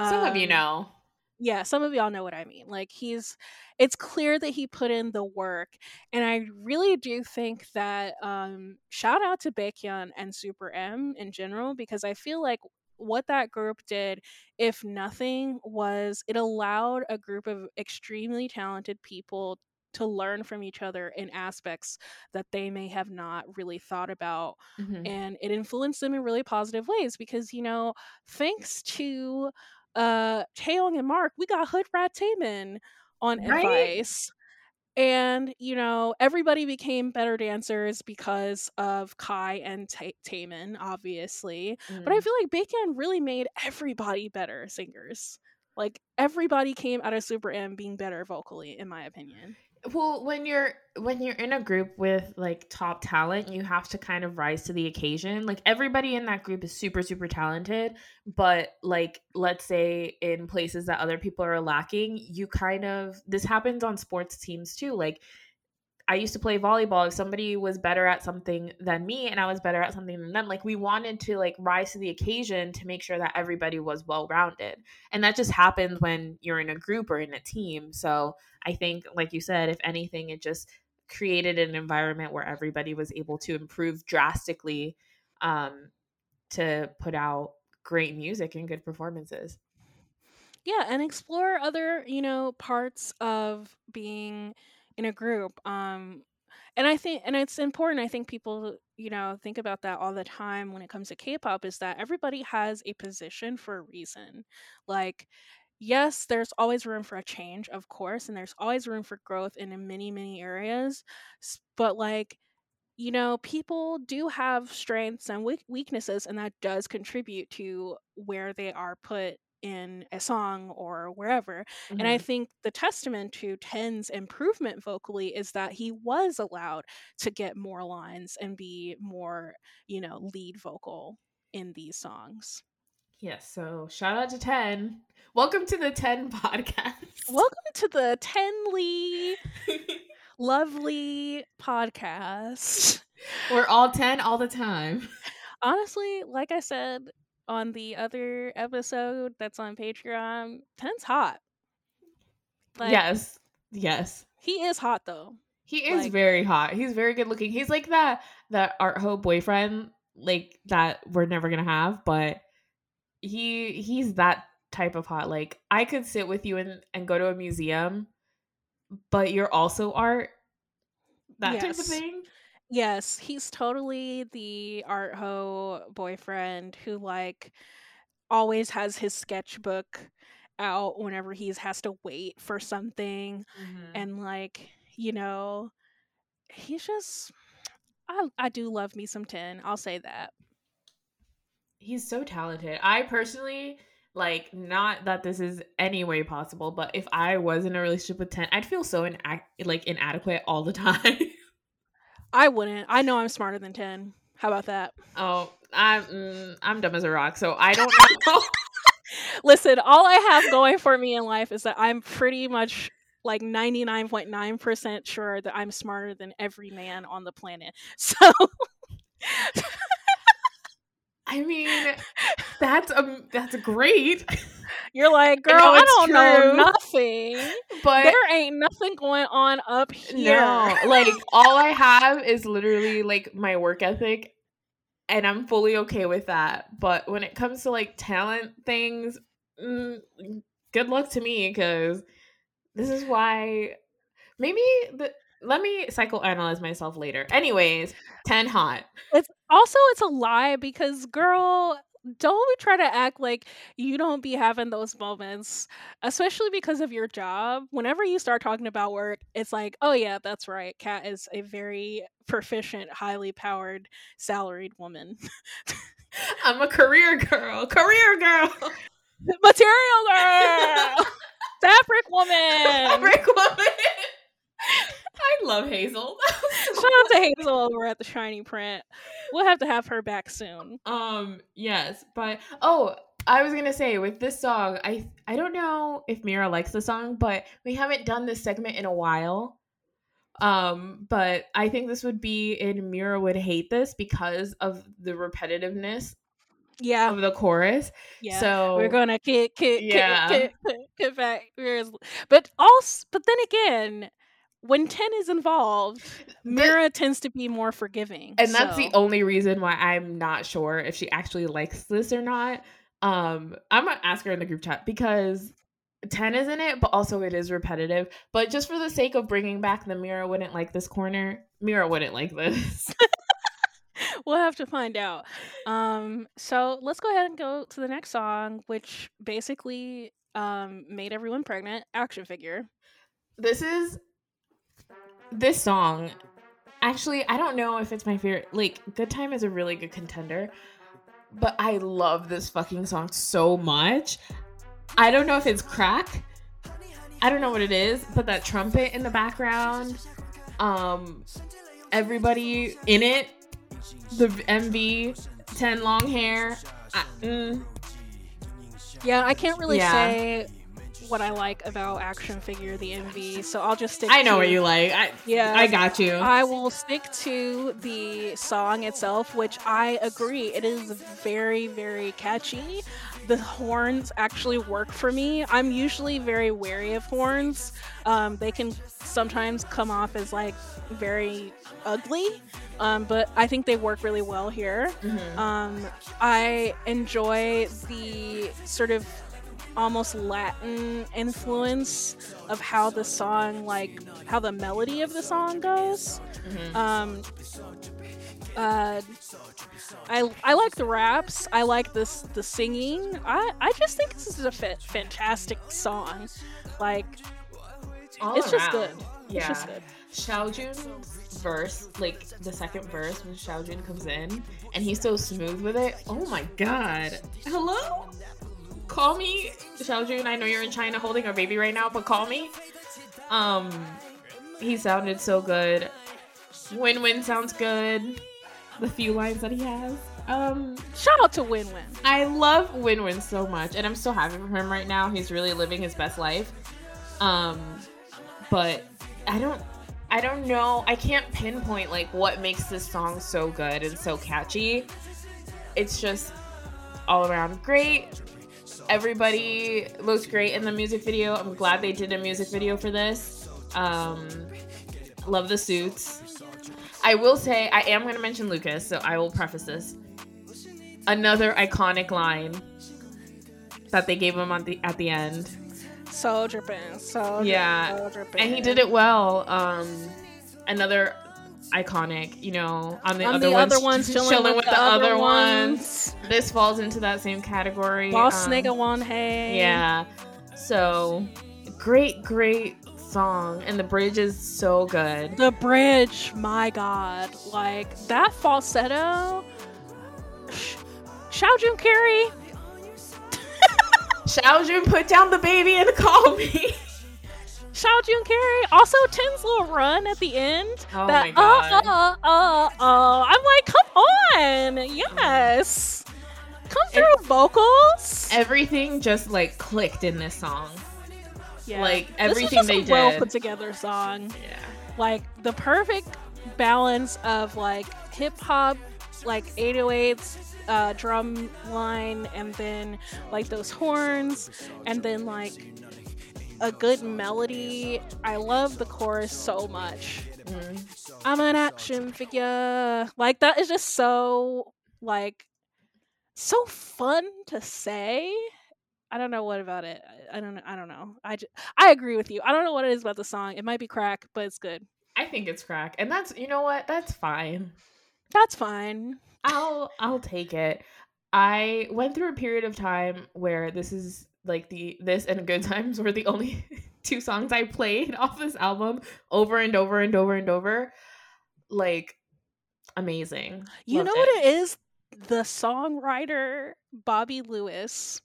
some of you um, know. Yeah, some of y'all know what I mean. Like he's it's clear that he put in the work and I really do think that um shout out to Baekhyun and Super M in general because I feel like what that group did if nothing was it allowed a group of extremely talented people to learn from each other in aspects that they may have not really thought about Mhm. and it influenced them in really positive ways because you know thanks to uh Taeyong and Mark we got Hood Rat Taemin on Right? advice and you know everybody became better dancers because of Kai and Ta- Taemin obviously but I Mm. feel like Baekhyun really made everybody better singers like everybody came out of Super M being better vocally in my opinion well when you're when you're in a group with like top talent you have to kind of rise to the occasion. Like everybody in that group is super super talented but like let's say in places that other people are lacking you kind of this happens on sports teams too like I used to play volleyball. If somebody was better at something than me and I was better at something than them, like we wanted to like rise to the occasion to make sure that everybody was well rounded. And that just happens when you're in a group or in a team. So I think, like you said, if anything, it just created an environment where everybody was able to improve drastically um, to put out great music and good performances. Yeah, and explore other, you know, parts of being in a group. Um and I think and it's important I think people, you know, think about that all the time when it comes to K-pop is that everybody has a position for a reason. Like yes, there's always room for a change, of course, and there's always room for growth in many many areas. But like you know, people do have strengths and weaknesses, and that does contribute to where they are put in a song or wherever. And I Mhm. think the testament to Ten's improvement vocally is that he was allowed to get more lines and be more, you know, lead vocal in these songs. Yes. So shout out to 10. Welcome to the 10 podcast. Welcome to the Tenly lovely podcast. We're all 10 all the time. honestly, like I said on the other episode that's on Patreon, Ten's hot. Like, yes. Yes. he is hot though. He is Like- very hot. He's very good looking. He's like that that art ho boyfriend like that we're never to have, but he he's that type of hot. Like I could sit with you and and go to a museum, but you're also art. That type of thing. Yes, he's totally the art ho boyfriend who like always has his sketchbook out whenever he has to wait for something Mm-hmm. and like, you know, he's just I I do love me some 10. I'll say that. He's so talented. I personally like not that this is any way possible, but if I was in a relationship with 10, I'd feel so inac- like inadequate all the time. I wouldn't. I know I'm smarter than 10. How about that? oh, I'm mm, I'm dumb as a rock, so I don't know. Listen, all I have going for me in life is that I'm pretty much like 99.9% sure that I'm smarter than every man on the planet. So, I mean, that's um that's great, you're like, I girl, know I, don't know nothing. but there ain't nothing going on up here. no, like all I have is literally like my work ethic, and I'm fully okay with that. But when it comes to like talent things, mm, good luck to me because this is why maybe the let me psychoanalyze myself later. Anyways, ten hot. It's also it's a lie because girl, don't try to act like you don't be having those moments, especially because of your job. Whenever you start talking about work, it's like, oh yeah, that's right. Kat is a very proficient, highly powered, salaried woman. I'm a career girl. Career girl. Material girl, fabric woman. Fabric woman. I love Hazel. Shout out to Hazel over at the Shiny Print. We'll have to have her back soon. um, yes, but oh, I was gonna say with this song, I I don't know if Mira likes the song, but we haven't done this segment in a while. Um, but I think this would be and Mira would hate this because of the repetitiveness Yeah, of the chorus. yeah. So we're gonna kick, kick, Yeah. kick, kick, kick, kick back. But also, but then again, when ten is involved, Mira tends to be more forgiving, and that's the only reason why I'm not sure if she actually likes this or not. Um, I'm gonna ask her in the group chat because 10 is in it, but also it is repetitive. But just for the sake of bringing back the Mira wouldn't like this corner, Mira wouldn't like this. we'll have to find out. Um, so let's go ahead and go to the next song, which basically um made everyone pregnant. Action figure. this is this song. Actually, I don't know if it's my favorite. Like, Good Time is a really good contender, but I love this fucking song so much. I don't know if it's crack. I don't know what it is, but that trumpet in the background, um, everybody in it, the MV, 10 long hair. I, mm, Yeah, I can't really Yeah. say what I like about Action Figure the MV, so I'll just stick. I know to, what you like. I, Yeah. I got you. I will stick to the song itself, which I agree it is very, very catchy. The horns actually work for me. I'm usually very wary of horns. Um, they can sometimes come off as like very ugly, um, but I think they work really well here. Mhm. Um, I enjoy the sort of almost Latin influence of how the song, like how the melody of the song goes. Mhm. Um, uh, I I like the raps. I like this the singing. I I just think this is a fa- fantastic song. Like All it's just good. Yeah. It's just good. Xiaojun's verse, like the second verse when Xiaojun comes in and he's so smooth with it. Oh my god. Hello? Call me Xiaojun. I know you're in China holding a baby right now, but call me. Um he sounded so good. WinWin sounds good. The few lines that he has. Um Shout out to WinWin. I love WinWin so much, and I'm so happy for him right now. He's really living his best life. Um, but I don't, I don't know. I can't pinpoint like what makes this song so good and so catchy. It's just all around great. Everybody looks great in the music video. I'm glad they did a music video for this. Um, love the suits. I will say I am going to mention Lucas, so I will preface this another iconic line that they gave him on the at the end, So dripping. So Yeah, dripping. and he did it well. Um, another iconic, you know, on the On other the ones, other ones, chilling, with, the, other ones. This falls into that same category. Boss um, nigga one hey. Yeah. So great, great song, and the bridge is so good. The bridge, my god. Like that falsetto. Xiao Jun Carey. Xiaojun, put down the baby and call me. Xiao Jun Carey. Also Ten's little run at the end. Oh that my God. uh uh uh uh. I'm like, come on. Yes. Come through vocals. Everything just like clicked in this song. Yeah. like, everything they a well put together song. Yeah. like the perfect balance of like hip hop, like 808s, uh, drum line, and then like those horns, and then like a good melody. I love the chorus so much. Mm. I'm an action figure. Like that is just so like so fun to say. I don't know what about it. I- don't know. I don't know. I just, I agree with you. I don't know what it is about the song. It might be crack, but it's good. I think it's crack, and that's you know what? That's fine. That's fine. I'll I'll take it. I went through a period of time where this is like the this and Good Times were the only two songs I played off this album over and over and over and over. Like amazing. You Loved know what it is? The songwriter Bobby Lewis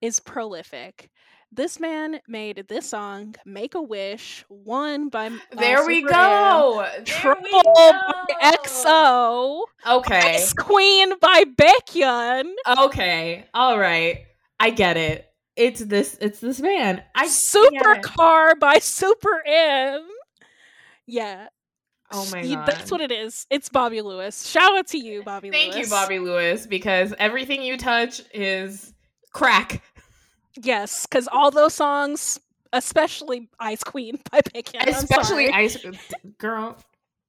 is prolific. This man made this song, "Make a Wish," one by There we go. There we go. by EXO, Okay. Ice Queen by Baekhyun, Okay. All right. I get it. It's this it's this man. I. Supercar by Super M. Yeah. Oh my god. That's what it is. It's Bobby Lewis. Shout out to you, Bobby Thank Lewis. you, Bobby Lewis, because everything you touch is crack. Yes, because all those songs, especially Ice Queen by I'm Especially. Ice Girl.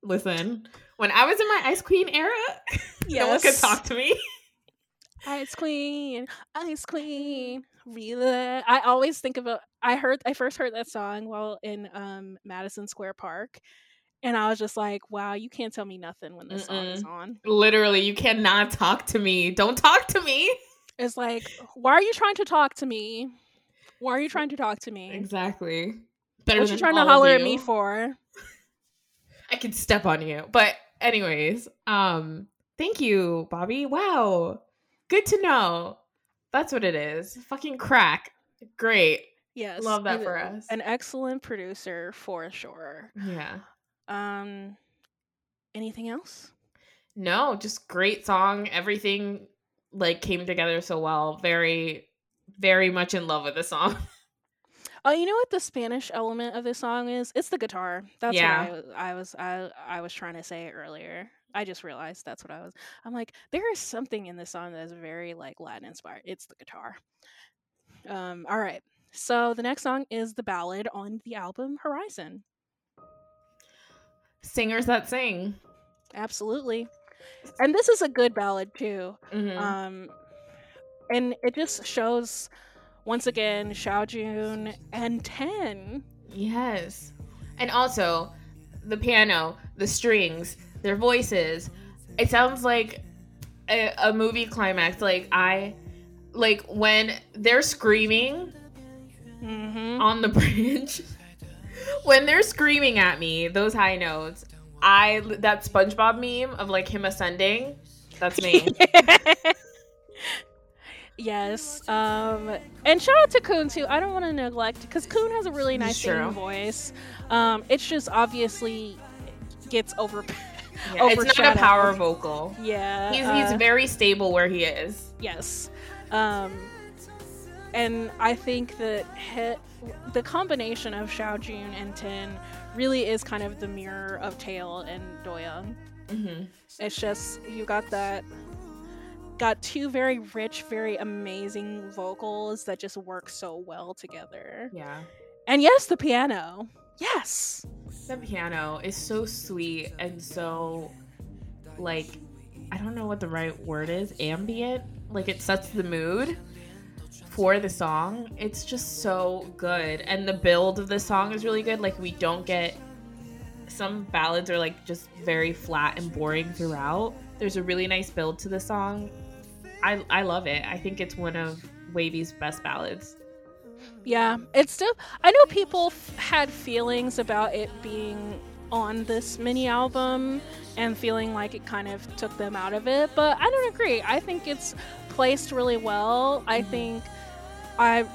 Listen, when I was in my Ice Queen era, no one could talk to me. Ice Queen, Ice Queen. Really, I always think about. I heard. I first heard that song while in um, Madison Square Park, and I was just like, "Wow, you can't tell me nothing when this song is on." Literally, you cannot talk to me. Don't talk to me. It's like, why are you trying to talk to me? Why are you trying to talk to me? Exactly. Better What you trying to holler at me for? I could step on you. But anyways, um, thank you, Bobby. Wow. Good to know. That's what it is. Fucking crack. Great. Yes, Love that for us. An excellent producer for sure. Yeah. Um, anything else? No, just great song. Everything like came together so well. Very, very much in love with the song. Oh, you know what the Spanish element of this song is? It's the guitar. That's Yeah. what I, I was I I was trying to say earlier. I just realized that's what I was. I'm like, there is something in this song that is very like Latin inspired. It's the guitar. Um, all right. So the next song is the ballad on the album Horizon. Singers that sing. Absolutely. And this is a good ballad too. Mhm. Um, and it just shows once again Xiao Jun and Ten. Yes. And also, the piano, the strings, their voices. It sounds like a, a movie climax. Like, I. Like, when they're screaming Mm-hmm. on the bridge, when they're screaming at me, those high notes, I. That SpongeBob meme of, like, him ascending, that's me. yes. Um, and shout out to Kun too. I don't want to neglect because Kun has a really nice singing voice. Um, it's just obviously gets over. Yeah, it's not a power vocal. yeah. He's, uh, he's very stable where he is. Yes. Um, and I think that he, the combination of Xiao Jun and Ten really is kind of the mirror of Taeil and Doyoung. hmm It's just you got that got two very rich, very amazing vocals that just work so well together. Yeah. And yes, the piano. Yes. The piano is so sweet and so like I don't know what the right word is, ambient. Like it sets the mood for the song. It's just so good. And the build of the song is really good. Like we don't get some ballads are like just very flat and boring throughout. There's a really nice build to the song. I I love it. I think it's one of WayV's best ballads. Yeah, it's still. I know people f- had feelings about it being on this mini album and feeling like it kind of took them out of it, but I don't agree. I think it's placed really well. I mm-hmm. think I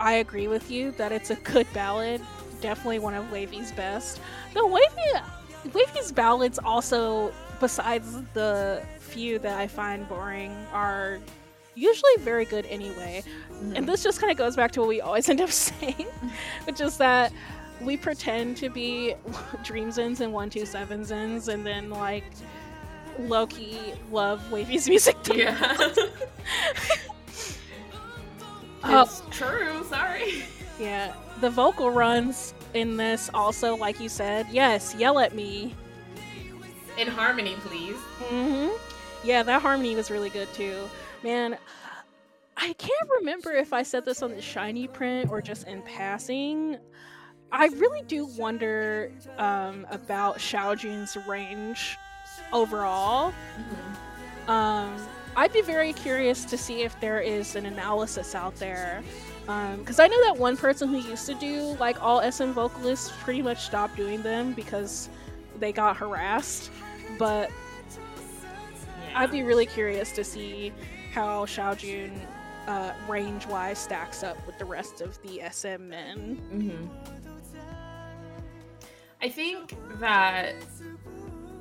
I agree with you that it's a good ballad. Definitely one of WayV's best. The WayV WayV's ballads also, besides the few that I find boring, are usually very good anyway. And this just kind of goes back to what we always end up saying, which is that we pretend to be Dreamzens and 127 Ins, and then like Loki love WayV's music. Yeah. Oh. it's true, sorry. Yeah, the vocal runs in this also, like you said, yes, yell at me. In harmony, please. hmm Yeah, that harmony was really good too. Man, I can't remember if I said this on the shiny print or just in passing. I really do wonder um, about Xiao Jun's range overall. Um, I'd be very curious to see if there is an analysis out there. Because I know that one person who used to do like all SM vocalists pretty much stopped doing them because they got harassed. But I'd be really curious to see how Xiao Jun uh, range wise stacks up with the rest of the SM men. hmm I think that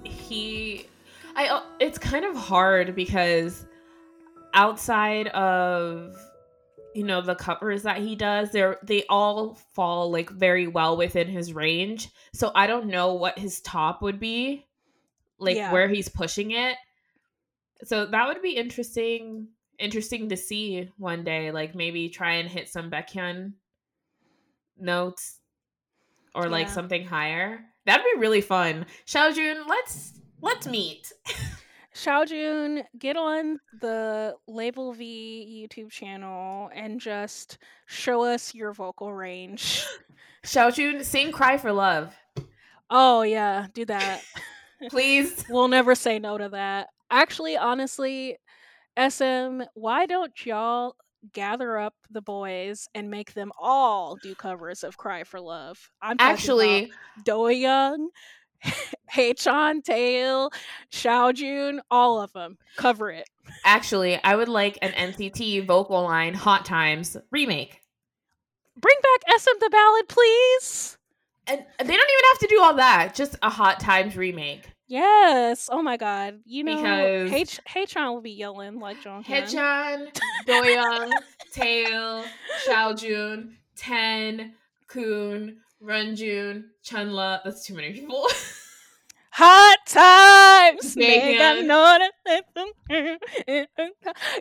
he, I. uh, It's kind of hard because outside of you know the covers that he does, they're they all fall like very well within his range. So I don't know what his top would be, like Yeah. where he's pushing it. So that would be interesting. Interesting to see one day, like maybe try and hit some Baekhyun notes or like Yeah. something higher. That'd be really fun. Xiaojun, let's let's meet. Xiao Jun, get on the Label V YouTube channel and just show us your vocal range. Xiaojun, sing "Cry for Love," Oh, yeah, do that. please. we'll never say no to that. Actually, honestly, SM, why don't y'all gather up the boys and make them all do covers of Cry for Love? I'm Actually, Doyoung, Haechan, Taeil, Xiao Jun, all of them. Cover it. actually, I would like an NCT vocal line "Hot Times" remake. Bring back SM the Ballad, please. And they don't even have to do all that. Just a Hot Times remake. Yes. Oh my God. You know, Because- H Haechan will be yelling like John. Haechan, Doyoung, Taeil, Xiaojun, Ten, Kun, Renjun, Chenle. That's too many people. Hot times. Megan. make I know that-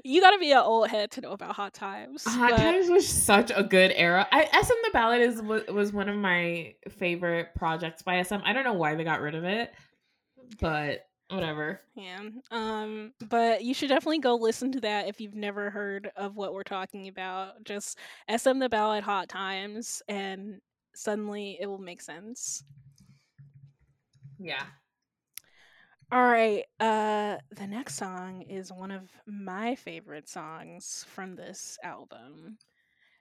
you gotta be an old head to know about hot times. Hot but- Times was such a good era. I, SM the Ballad is was, was one of my favorite projects by SM. I don't know why they got rid of it, but whatever. Yeah. Um, but you should definitely go listen to that if you've never heard of what we're talking about. Just SM the Ballad Hot Times and suddenly it will make sense. Yeah. All right. Uh the next song is one of my favorite songs from this album.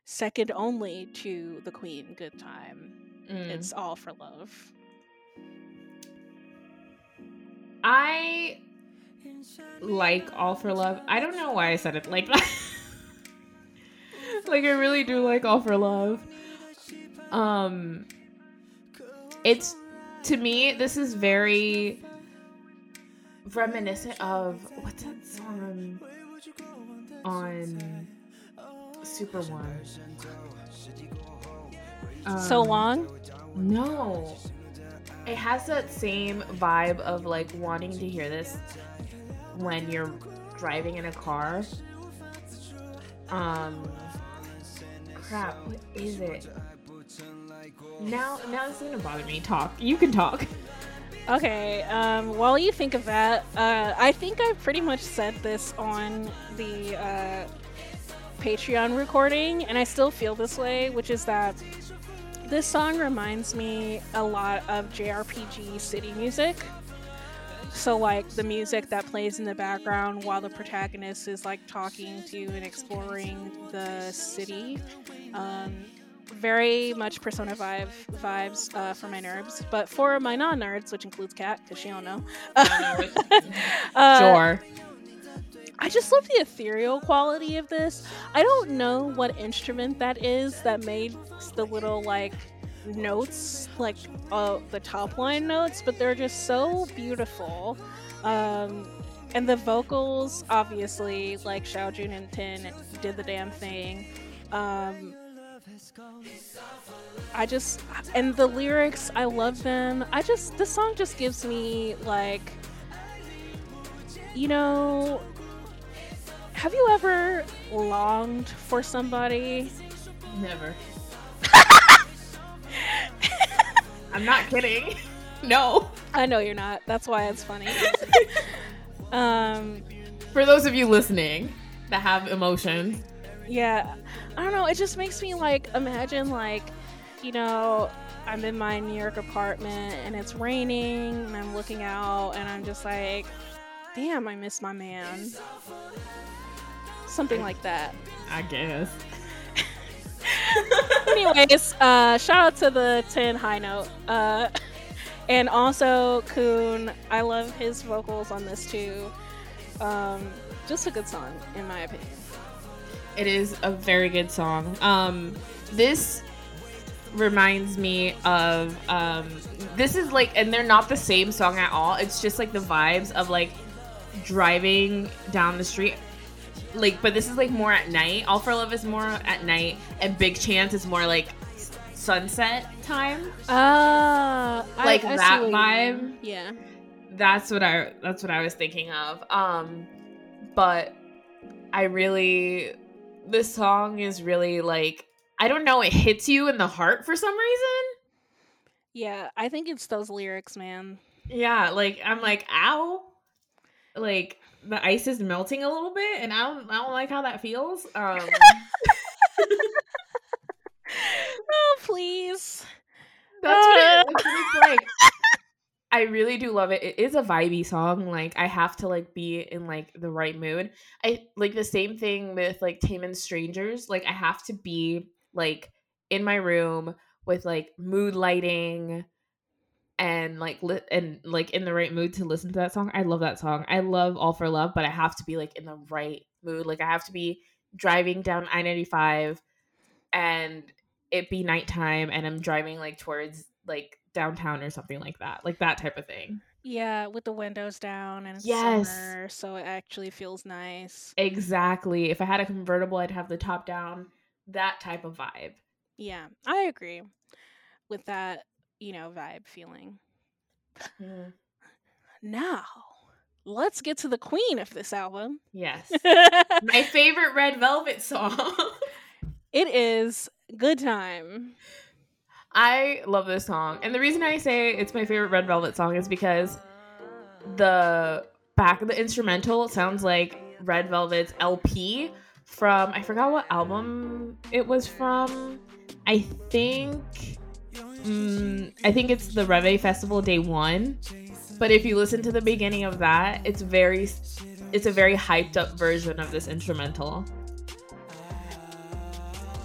Second only to The Queen Good Time. Mm. It's All for Love. I like All for Love. I don't know why I said it like that. like I really do like All for Love. Um it's to me this is very reminiscent of what's that song on Super One? so Um, long? no. It has that same vibe of like wanting to hear this when you're driving in a car. Um crap, what is it? Now now this is gonna bother me. Talk. You can talk. Okay, um, while you think of that, uh, I think I pretty much said this on the uh, Patreon recording, and I still feel this way, which is that this song reminds me a lot of JRPG city music. So, like the music that plays in the background while the protagonist is like talking to and exploring the city. Um, very much Persona 5 vibes uh, for my nerds, but for my non nerds, which includes Kat, because she don't know. uh, sure. I just love the ethereal quality of this. I don't know what instrument that is that made the little like notes, like uh, the top line notes, but they're just so beautiful. Um, and the vocals, obviously, like Xiaojun and Ten did the damn thing. Um, I just and the lyrics, I love them. I just this song just gives me like you know have you ever longed for somebody? Never. I'm not kidding. No. I know you're not. That's why it's funny. um For those of you listening that have emotions. yeah, I don't know, it just makes me like imagine like, you know, I'm in my New York apartment and it's raining and I'm looking out and I'm just like, damn, I miss my man. Something like that. I guess. Anyways, uh, shout out to the Ten high note. Uh, and also, Kun, I love his vocals on this too. Um, just a good song, in my opinion. It is a very good song. Um, this reminds me of um, this is like, and they're not the same song at all. It's just like the vibes of like driving down the street. Like, but this is like more at night. All for Love is more at night, and Big Chance is more like sunset time. Ah, Like I see that vibe? Yeah. that's what I that's what I was thinking of. Um but I really this song is really like I don't know, it hits you in the heart for some reason. Yeah, I think it's those lyrics, man. Yeah, like I'm like, ow. Like the ice is melting a little bit and I don't I don't like how that feels. Um Oh, please. That's what, it, that's what it's like. I really do love it. It is a vibey song. Like I have to like be in like the right mood. I like the same thing with like Tame and Strangers. Like I have to be like in my room with like mood lighting and like li- and like in the right mood to listen to that song. I love that song. I love All for Love, but I have to be like in the right mood. Like I have to be driving down I-95 and it be nighttime and I'm driving like towards like downtown or something like that. Like that type of thing. Yeah, with the windows down and it's Yes. summer, so it actually feels nice. Exactly. If I had a convertible, I'd have the top down. That type of vibe. Yeah, I agree with that, you know, vibe feeling. Mm. Now, let's get to the queen of this album. Yes. My favorite Red Velvet song. it is Good Time. I love this song. And the reason I say it's my favorite Red Velvet song is because the back of the instrumental sounds like Red Velvet's LP from I forgot what album it was from. I think mm, I think it's the Reve Festival Day 1. But if you listen to the beginning of that, it's very it's a very hyped up version of this instrumental.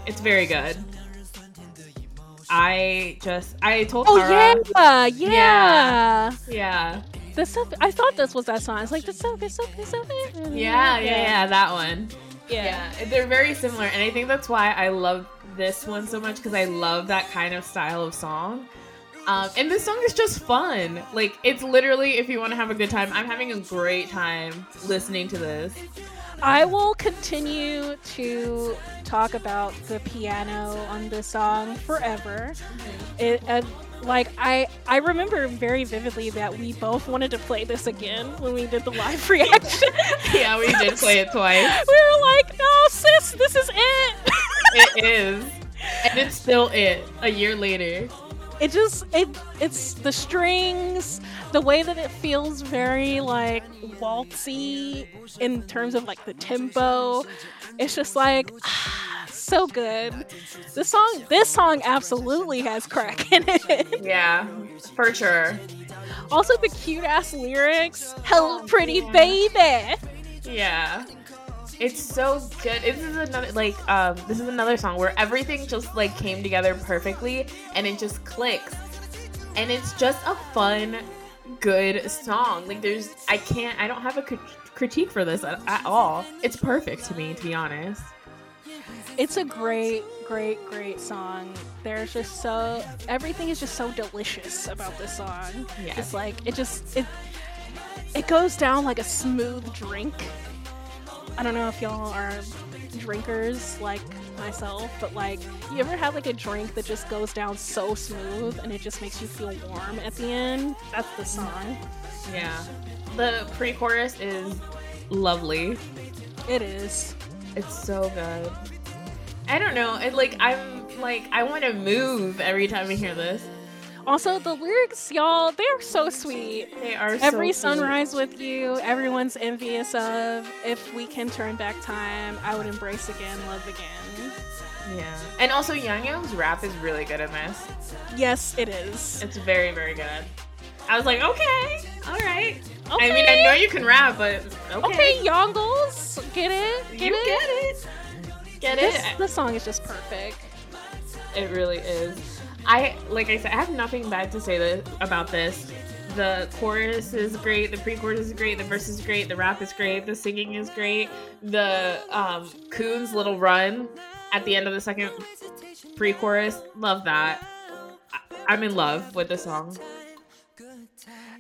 It's very good. I just I told Oh Tara, yeah, yeah. Yeah. yeah. The stuff I thought this was that song. It's like the stuff, the stuff, the stuff. Yeah, yeah, yeah, that one. yeah. Yeah, they're very similar, and I think that's why I love this one so much because I love that kind of style of song. Um, and this song is just fun. Like it's literally, if you want to have a good time, I'm having a great time listening to this. I will continue to talk about the piano on this song forever. It uh, like I I remember very vividly that we both wanted to play this again when we did the live reaction. Yeah, we did play it twice. we were like, "No, sis, this is it." It is, and it's still it a year later. it just it it's the strings the way that it feels very like waltzy in terms of like the tempo it's just like ah, so good this song this song absolutely has crack in it Yeah, for sure. also the cute ass lyrics hello pretty baby Yeah. It's so good. This is another like um this is another song where everything just like came together perfectly and it just clicks. And it's just a fun good song. Like there's I can't I don't have a crit- critique for this at, at all. It's perfect to me to be honest. it's a great great great song there's just so everything is just so delicious about this song Yeah. it's like it just it it goes down like a smooth drink i don't know if y'all are drinkers like myself but like you ever had like a drink that just goes down so smooth and it just makes you feel warm at the end that's the song Yeah. The pre-chorus is lovely. it is It's so good. I don't know. It like I'm like I want to move every time I hear this. Also the lyrics y'all they're so sweet They are so Every cute. sunrise with you, everyone's envious of. If we can turn back time, I would embrace again, love again. Yeah. And also YangYang's rap is really good in this. Yes, it is. It's very, very good. I was like, okay, all right. Okay. I mean, I know you can rap, but okay. Okay, Yongles, get it? Get you it? get it. Get This, it. this song is just perfect. It really is. I like I said, I have nothing bad to say th- about this. The chorus is great, the pre-chorus is great, the verse is great, the rap is great, the singing is great. The um Kun's little run at the end of the second pre-chorus, love that. I- I'm in love with the song.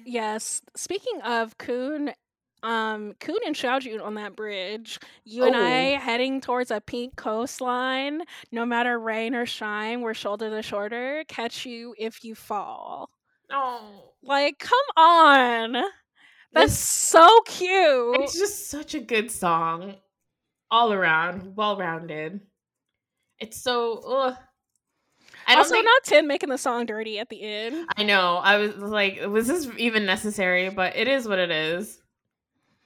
Yes. Speaking of Kun, um, Kun and Xiaojun on that bridge, you and Oh. I heading towards a pink coastline. No matter rain or shine, we're shoulder to shoulder. Catch you if you fall. Oh, Like, come on. That's This- so cute. it's just such a good song, all around, well rounded. It's so. Ugh. I don't also, think- not Ten making the song dirty at the end. I know. I was like, was this even necessary? But it is what it is.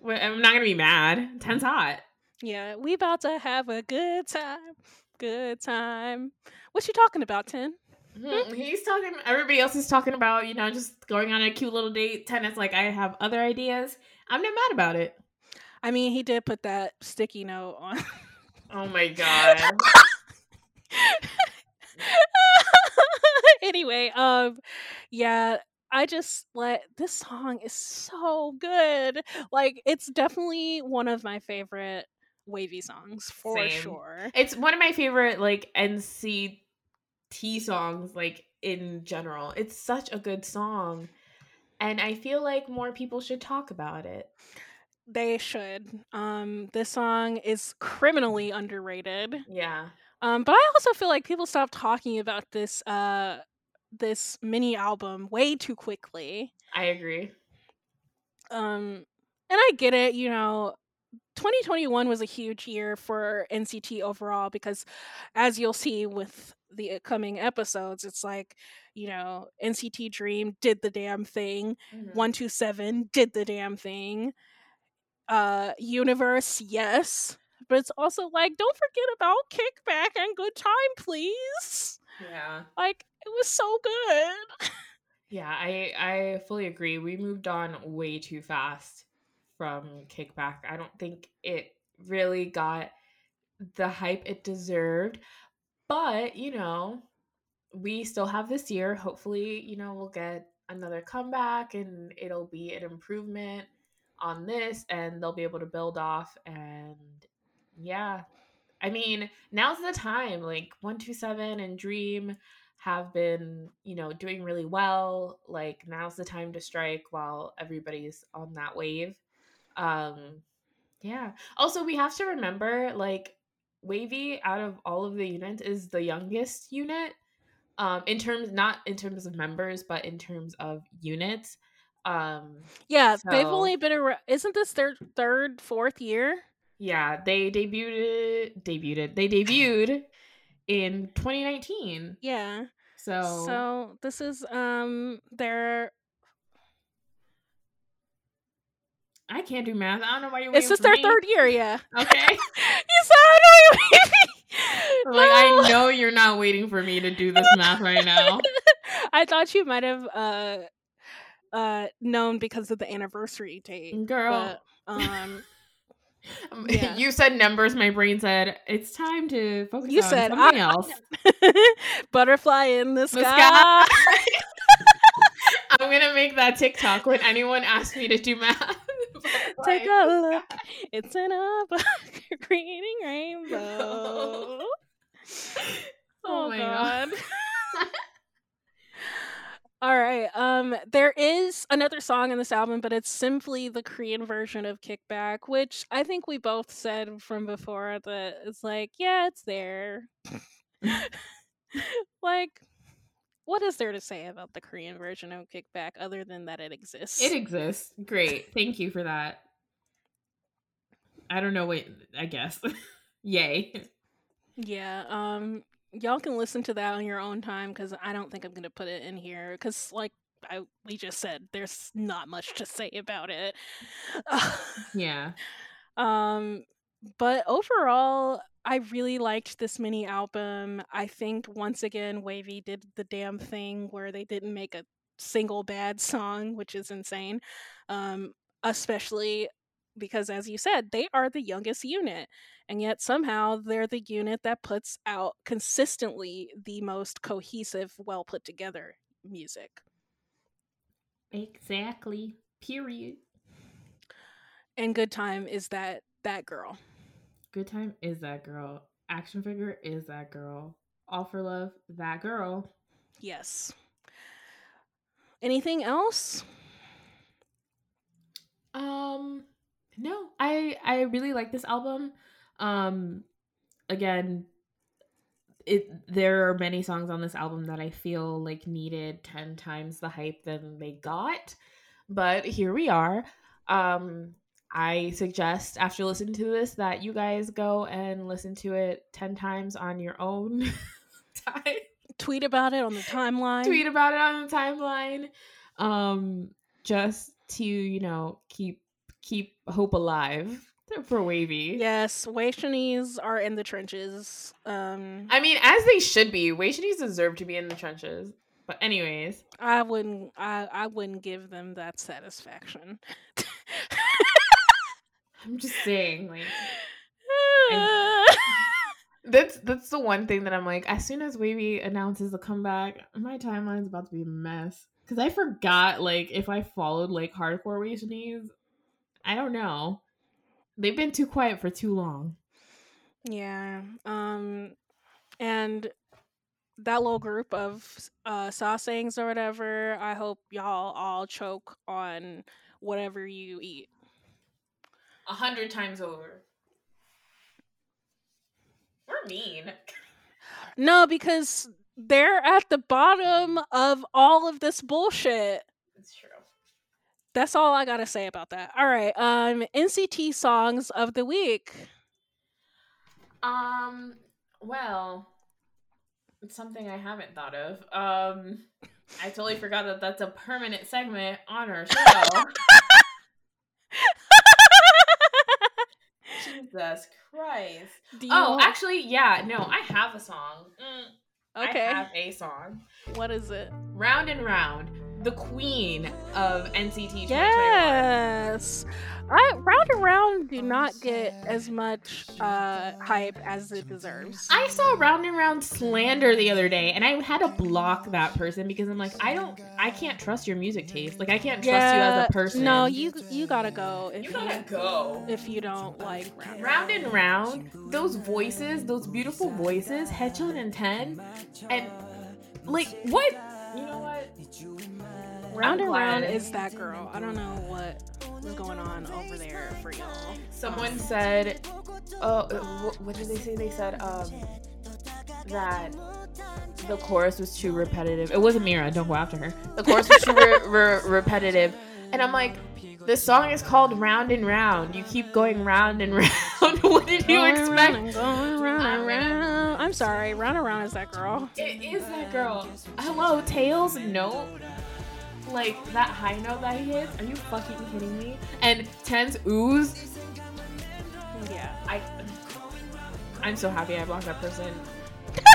I'm not gonna be mad. Ten's hot. Yeah, we about to have a good time. Good time. What you talking about, Ten? Mhm, He's talking. Everybody else is talking about, you know, just going on a cute little date. Ten is like, I have other ideas. I'm not mad about it. I mean, he did put that sticky note on. Oh my god. anyway, um, yeah, I just let this song is so good. Like, it's definitely one of my favorite WayV songs for Same. sure. it's one of my favorite like NCT songs, like in general. It's such a good song. And I feel like more people should talk about it. They should. Um, this song is criminally underrated. Yeah. Um, but I also feel like people stop talking about this uh this mini album way too quickly. I agree. Um, and I get it, you know. 2021 was a huge year for NCT overall because, as you'll see with the coming episodes, it's like, you know, NCT Dream did the damn thing, Mhm. 127 did the damn thing, uh, Universe, yes. But it's also like, don't forget about Kickback and Good Time, please. Yeah. Like, it was so good. Yeah, I I fully agree. We moved on way too fast from Kickback. I don't think it really got the hype it deserved. But, you know, we still have this year. Hopefully, you know, we'll get another comeback and it'll be an improvement on this and they'll be able to build off and yeah. I mean, now's the time. Like 127 and Dream have been, you know, doing really well. Like now's the time to strike while everybody's on that wave. Um yeah. Also, we have to remember like WayV out of all of the units is the youngest unit. Um in terms not in terms of members, but in terms of units. Um Yeah, they've So- only been around. Isn't this their third, fourth year? yeah, they debuted debuted. They debuted in 2019. Yeah. So, So this is um their. I can't do math. I don't know why you're It's just their me. third year. Yeah. Okay. you said I know you made me. I'm like. I know you're not waiting for me to do this math right now. I thought you might have uh uh known because of the anniversary date. Girl. But, Um, Um, yeah. You said numbers. My brain said it's time to focus you on said something I- else. butterfly in the sky. The sky. I'm gonna make that TikTok when anyone asks me to do math. Take a look. It's in a book creating oh. rainbow. Oh Oh, my god. God. All right. Um there is another song in this album, but it's simply the Korean version of Kickback, which I think we both said from before that it's like, yeah, it's there. like what is there to say about the Korean version of Kickback other than that it exists? It exists. Great. Thank you for that. I don't know. Wait. I guess. Yay. Yeah, um y'all can listen to that on your own time cuz I don't think I'm going to put it in here cuz like I we just said there's not much to say about it. Yeah. um but overall I really liked this mini album. I think once again WayV did the damn thing where they didn't make a single bad song, which is insane. Um especially because as you said, they are the youngest unit and yet somehow they're the unit that puts out consistently the most cohesive, well put together music. Exactly. Period. And Good Time is that that girl. Good time is that girl. Action figure is that girl. All for love, that girl. Yes. Anything else? Um no, I I really like this album. Um again, it there are many songs on this album that I feel like needed 10 times the hype than they got. But here we are. Um I suggest after listening to this that you guys go and listen to it 10 times on your own time. Tweet about it on the timeline. Tweet about it on the timeline. Um just to, you know, keep keep hope alive for WayV. Yes, WayZenNis are in the trenches. Um, I mean, as they should be. WayZenNi's deserve to be in the trenches. But anyways, I wouldn't. I I wouldn't give them that satisfaction. I'm just saying, like that's that's the one thing that I'm like, as soon as WayV announces a comeback, my timeline's about to be a mess. Cause I forgot like if I followed like hardcore WayZenNi's, I don't know. They've been too quiet for too long. yeah. Um, and that little group of uh sasaengs or whatever. I hope y'all all choke on whatever you eat. A hundred times over. We're mean. No, because they're at the bottom of all of this bullshit. It's true. That's all I gotta say about that. All right, um, NCT songs of the week. Um. Well, it's something I haven't thought of. Um. I totally forgot that that's a permanent segment on our show. Jesus Christ. Do you Oh, want- actually, yeah. No, I have a song. Mm, okay. I have a song. what is it? Round and Round, the queen of NCT 2021. Yes. I round and round do not get as much uh hype as it deserves. I saw Round and Round slander the other day, and I had to block that person because I'm like, I don't, I can't trust your music taste. Like, I can't trust you as a person. No, you you gotta go if you you, gotta go. if you don't like round. Round and round, those voices, those beautiful voices, Haechan and Ten, and like what? You know what? Round and round is that girl. I don't know what was going on over there for y'all. Someone said, "Oh, uh, what did they say?" They said um, that the chorus was too repetitive. It wasn't Mira. Don't go after her. The chorus was too re- re- repetitive, and I'm like, this song is called Round and Round. You keep going round and round. what did you Going expect? round and going round I'm and round. I'm sorry, round and round is that girl. It is that girl. Hello, Taeil's note. Like that high note that he hits. Are you fucking kidding me? And Ten's ooze. Yeah. I. I'm so happy I blocked that person.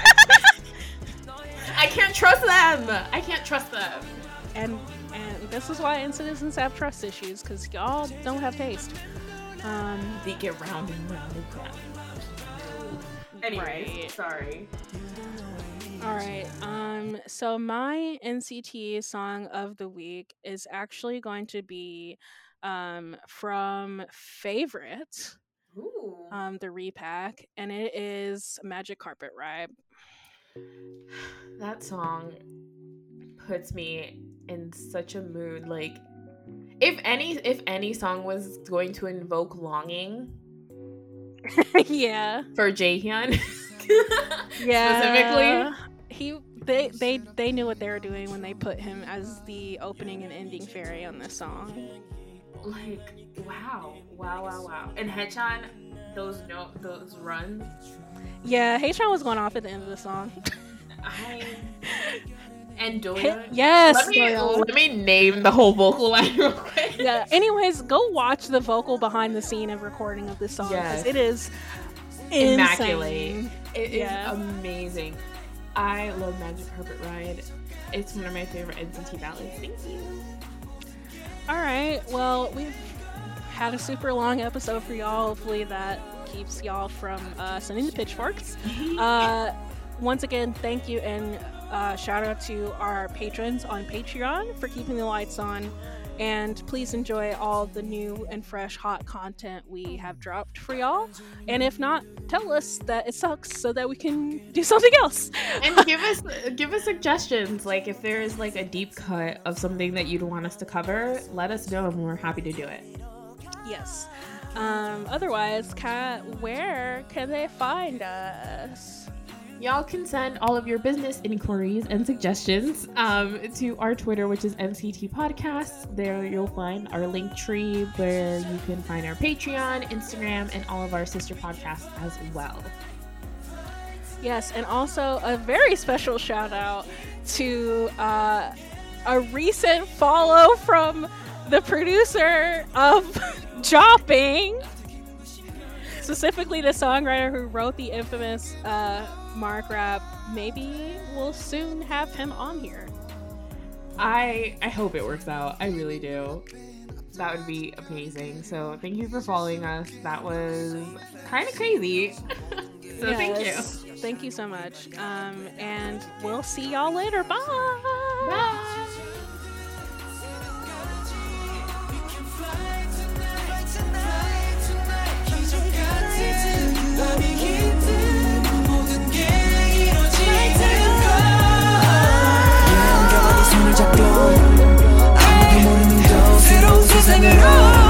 I can't trust them. I can't trust them. And and this is why citizens have trust issues because y'all don't have taste. Um, They get round and round and round. Anyways, Right. sorry. all right. Um, so my NCT song of the week is actually going to be um from Favorite, Ooh. um, the repack, and it is Magic Carpet Ride. that song puts me in such a mood like if any if any song was going to invoke longing yeah. for Jaehyun yeah. specifically. He they they they knew what they were doing when they put him as the opening and ending fairy on this song. Like wow wow wow wow. And Haechan those no those runs? Yeah Haechan was going off at the end of the song. I and He- Doyoung yes let me Doyoung. let me name the whole vocal line real quick yeah anyways go watch the vocal behind the scene of recording of this song because Yes. it is Immaculate. insane. It is Yeah. amazing. I love Magic Carpet Ride. It's one of my favorite NCT ballads. Thank you. all right well we've had a super long episode for y'all hopefully that keeps y'all from uh, sending the pitchforks Uh, once again, thank you and uh, shout out to our patrons on Patreon for keeping the lights on. And please enjoy all the new and fresh hot content we have dropped for y'all. And if not, tell us that it sucks so that we can do something else. and give us give us suggestions. Like if there is like a deep cut of something that you'd want us to cover, let us know and we're happy to do it. yes. Um, otherwise, Kat, where can they find us? Y'all can send all of your business inquiries and suggestions um, to our Twitter, which is MCT Podcasts. There you'll find our link tree where you can find our Patreon, Instagram, and all of our sister podcasts as well. Yes, and also a very special shout out to uh, a recent follow from the producer of Jopping, specifically the songwriter who wrote the infamous uh, Margrab, maybe we'll soon have him on here. I I hope it works out. I really do. That would be amazing. So thank you for following us. That was kind of crazy. so yes. thank you. Thank you so much. Um, and we'll see y'all later. Bye. Bye. 손을 잡고 아무도 모르는 곳 새로운 세상으로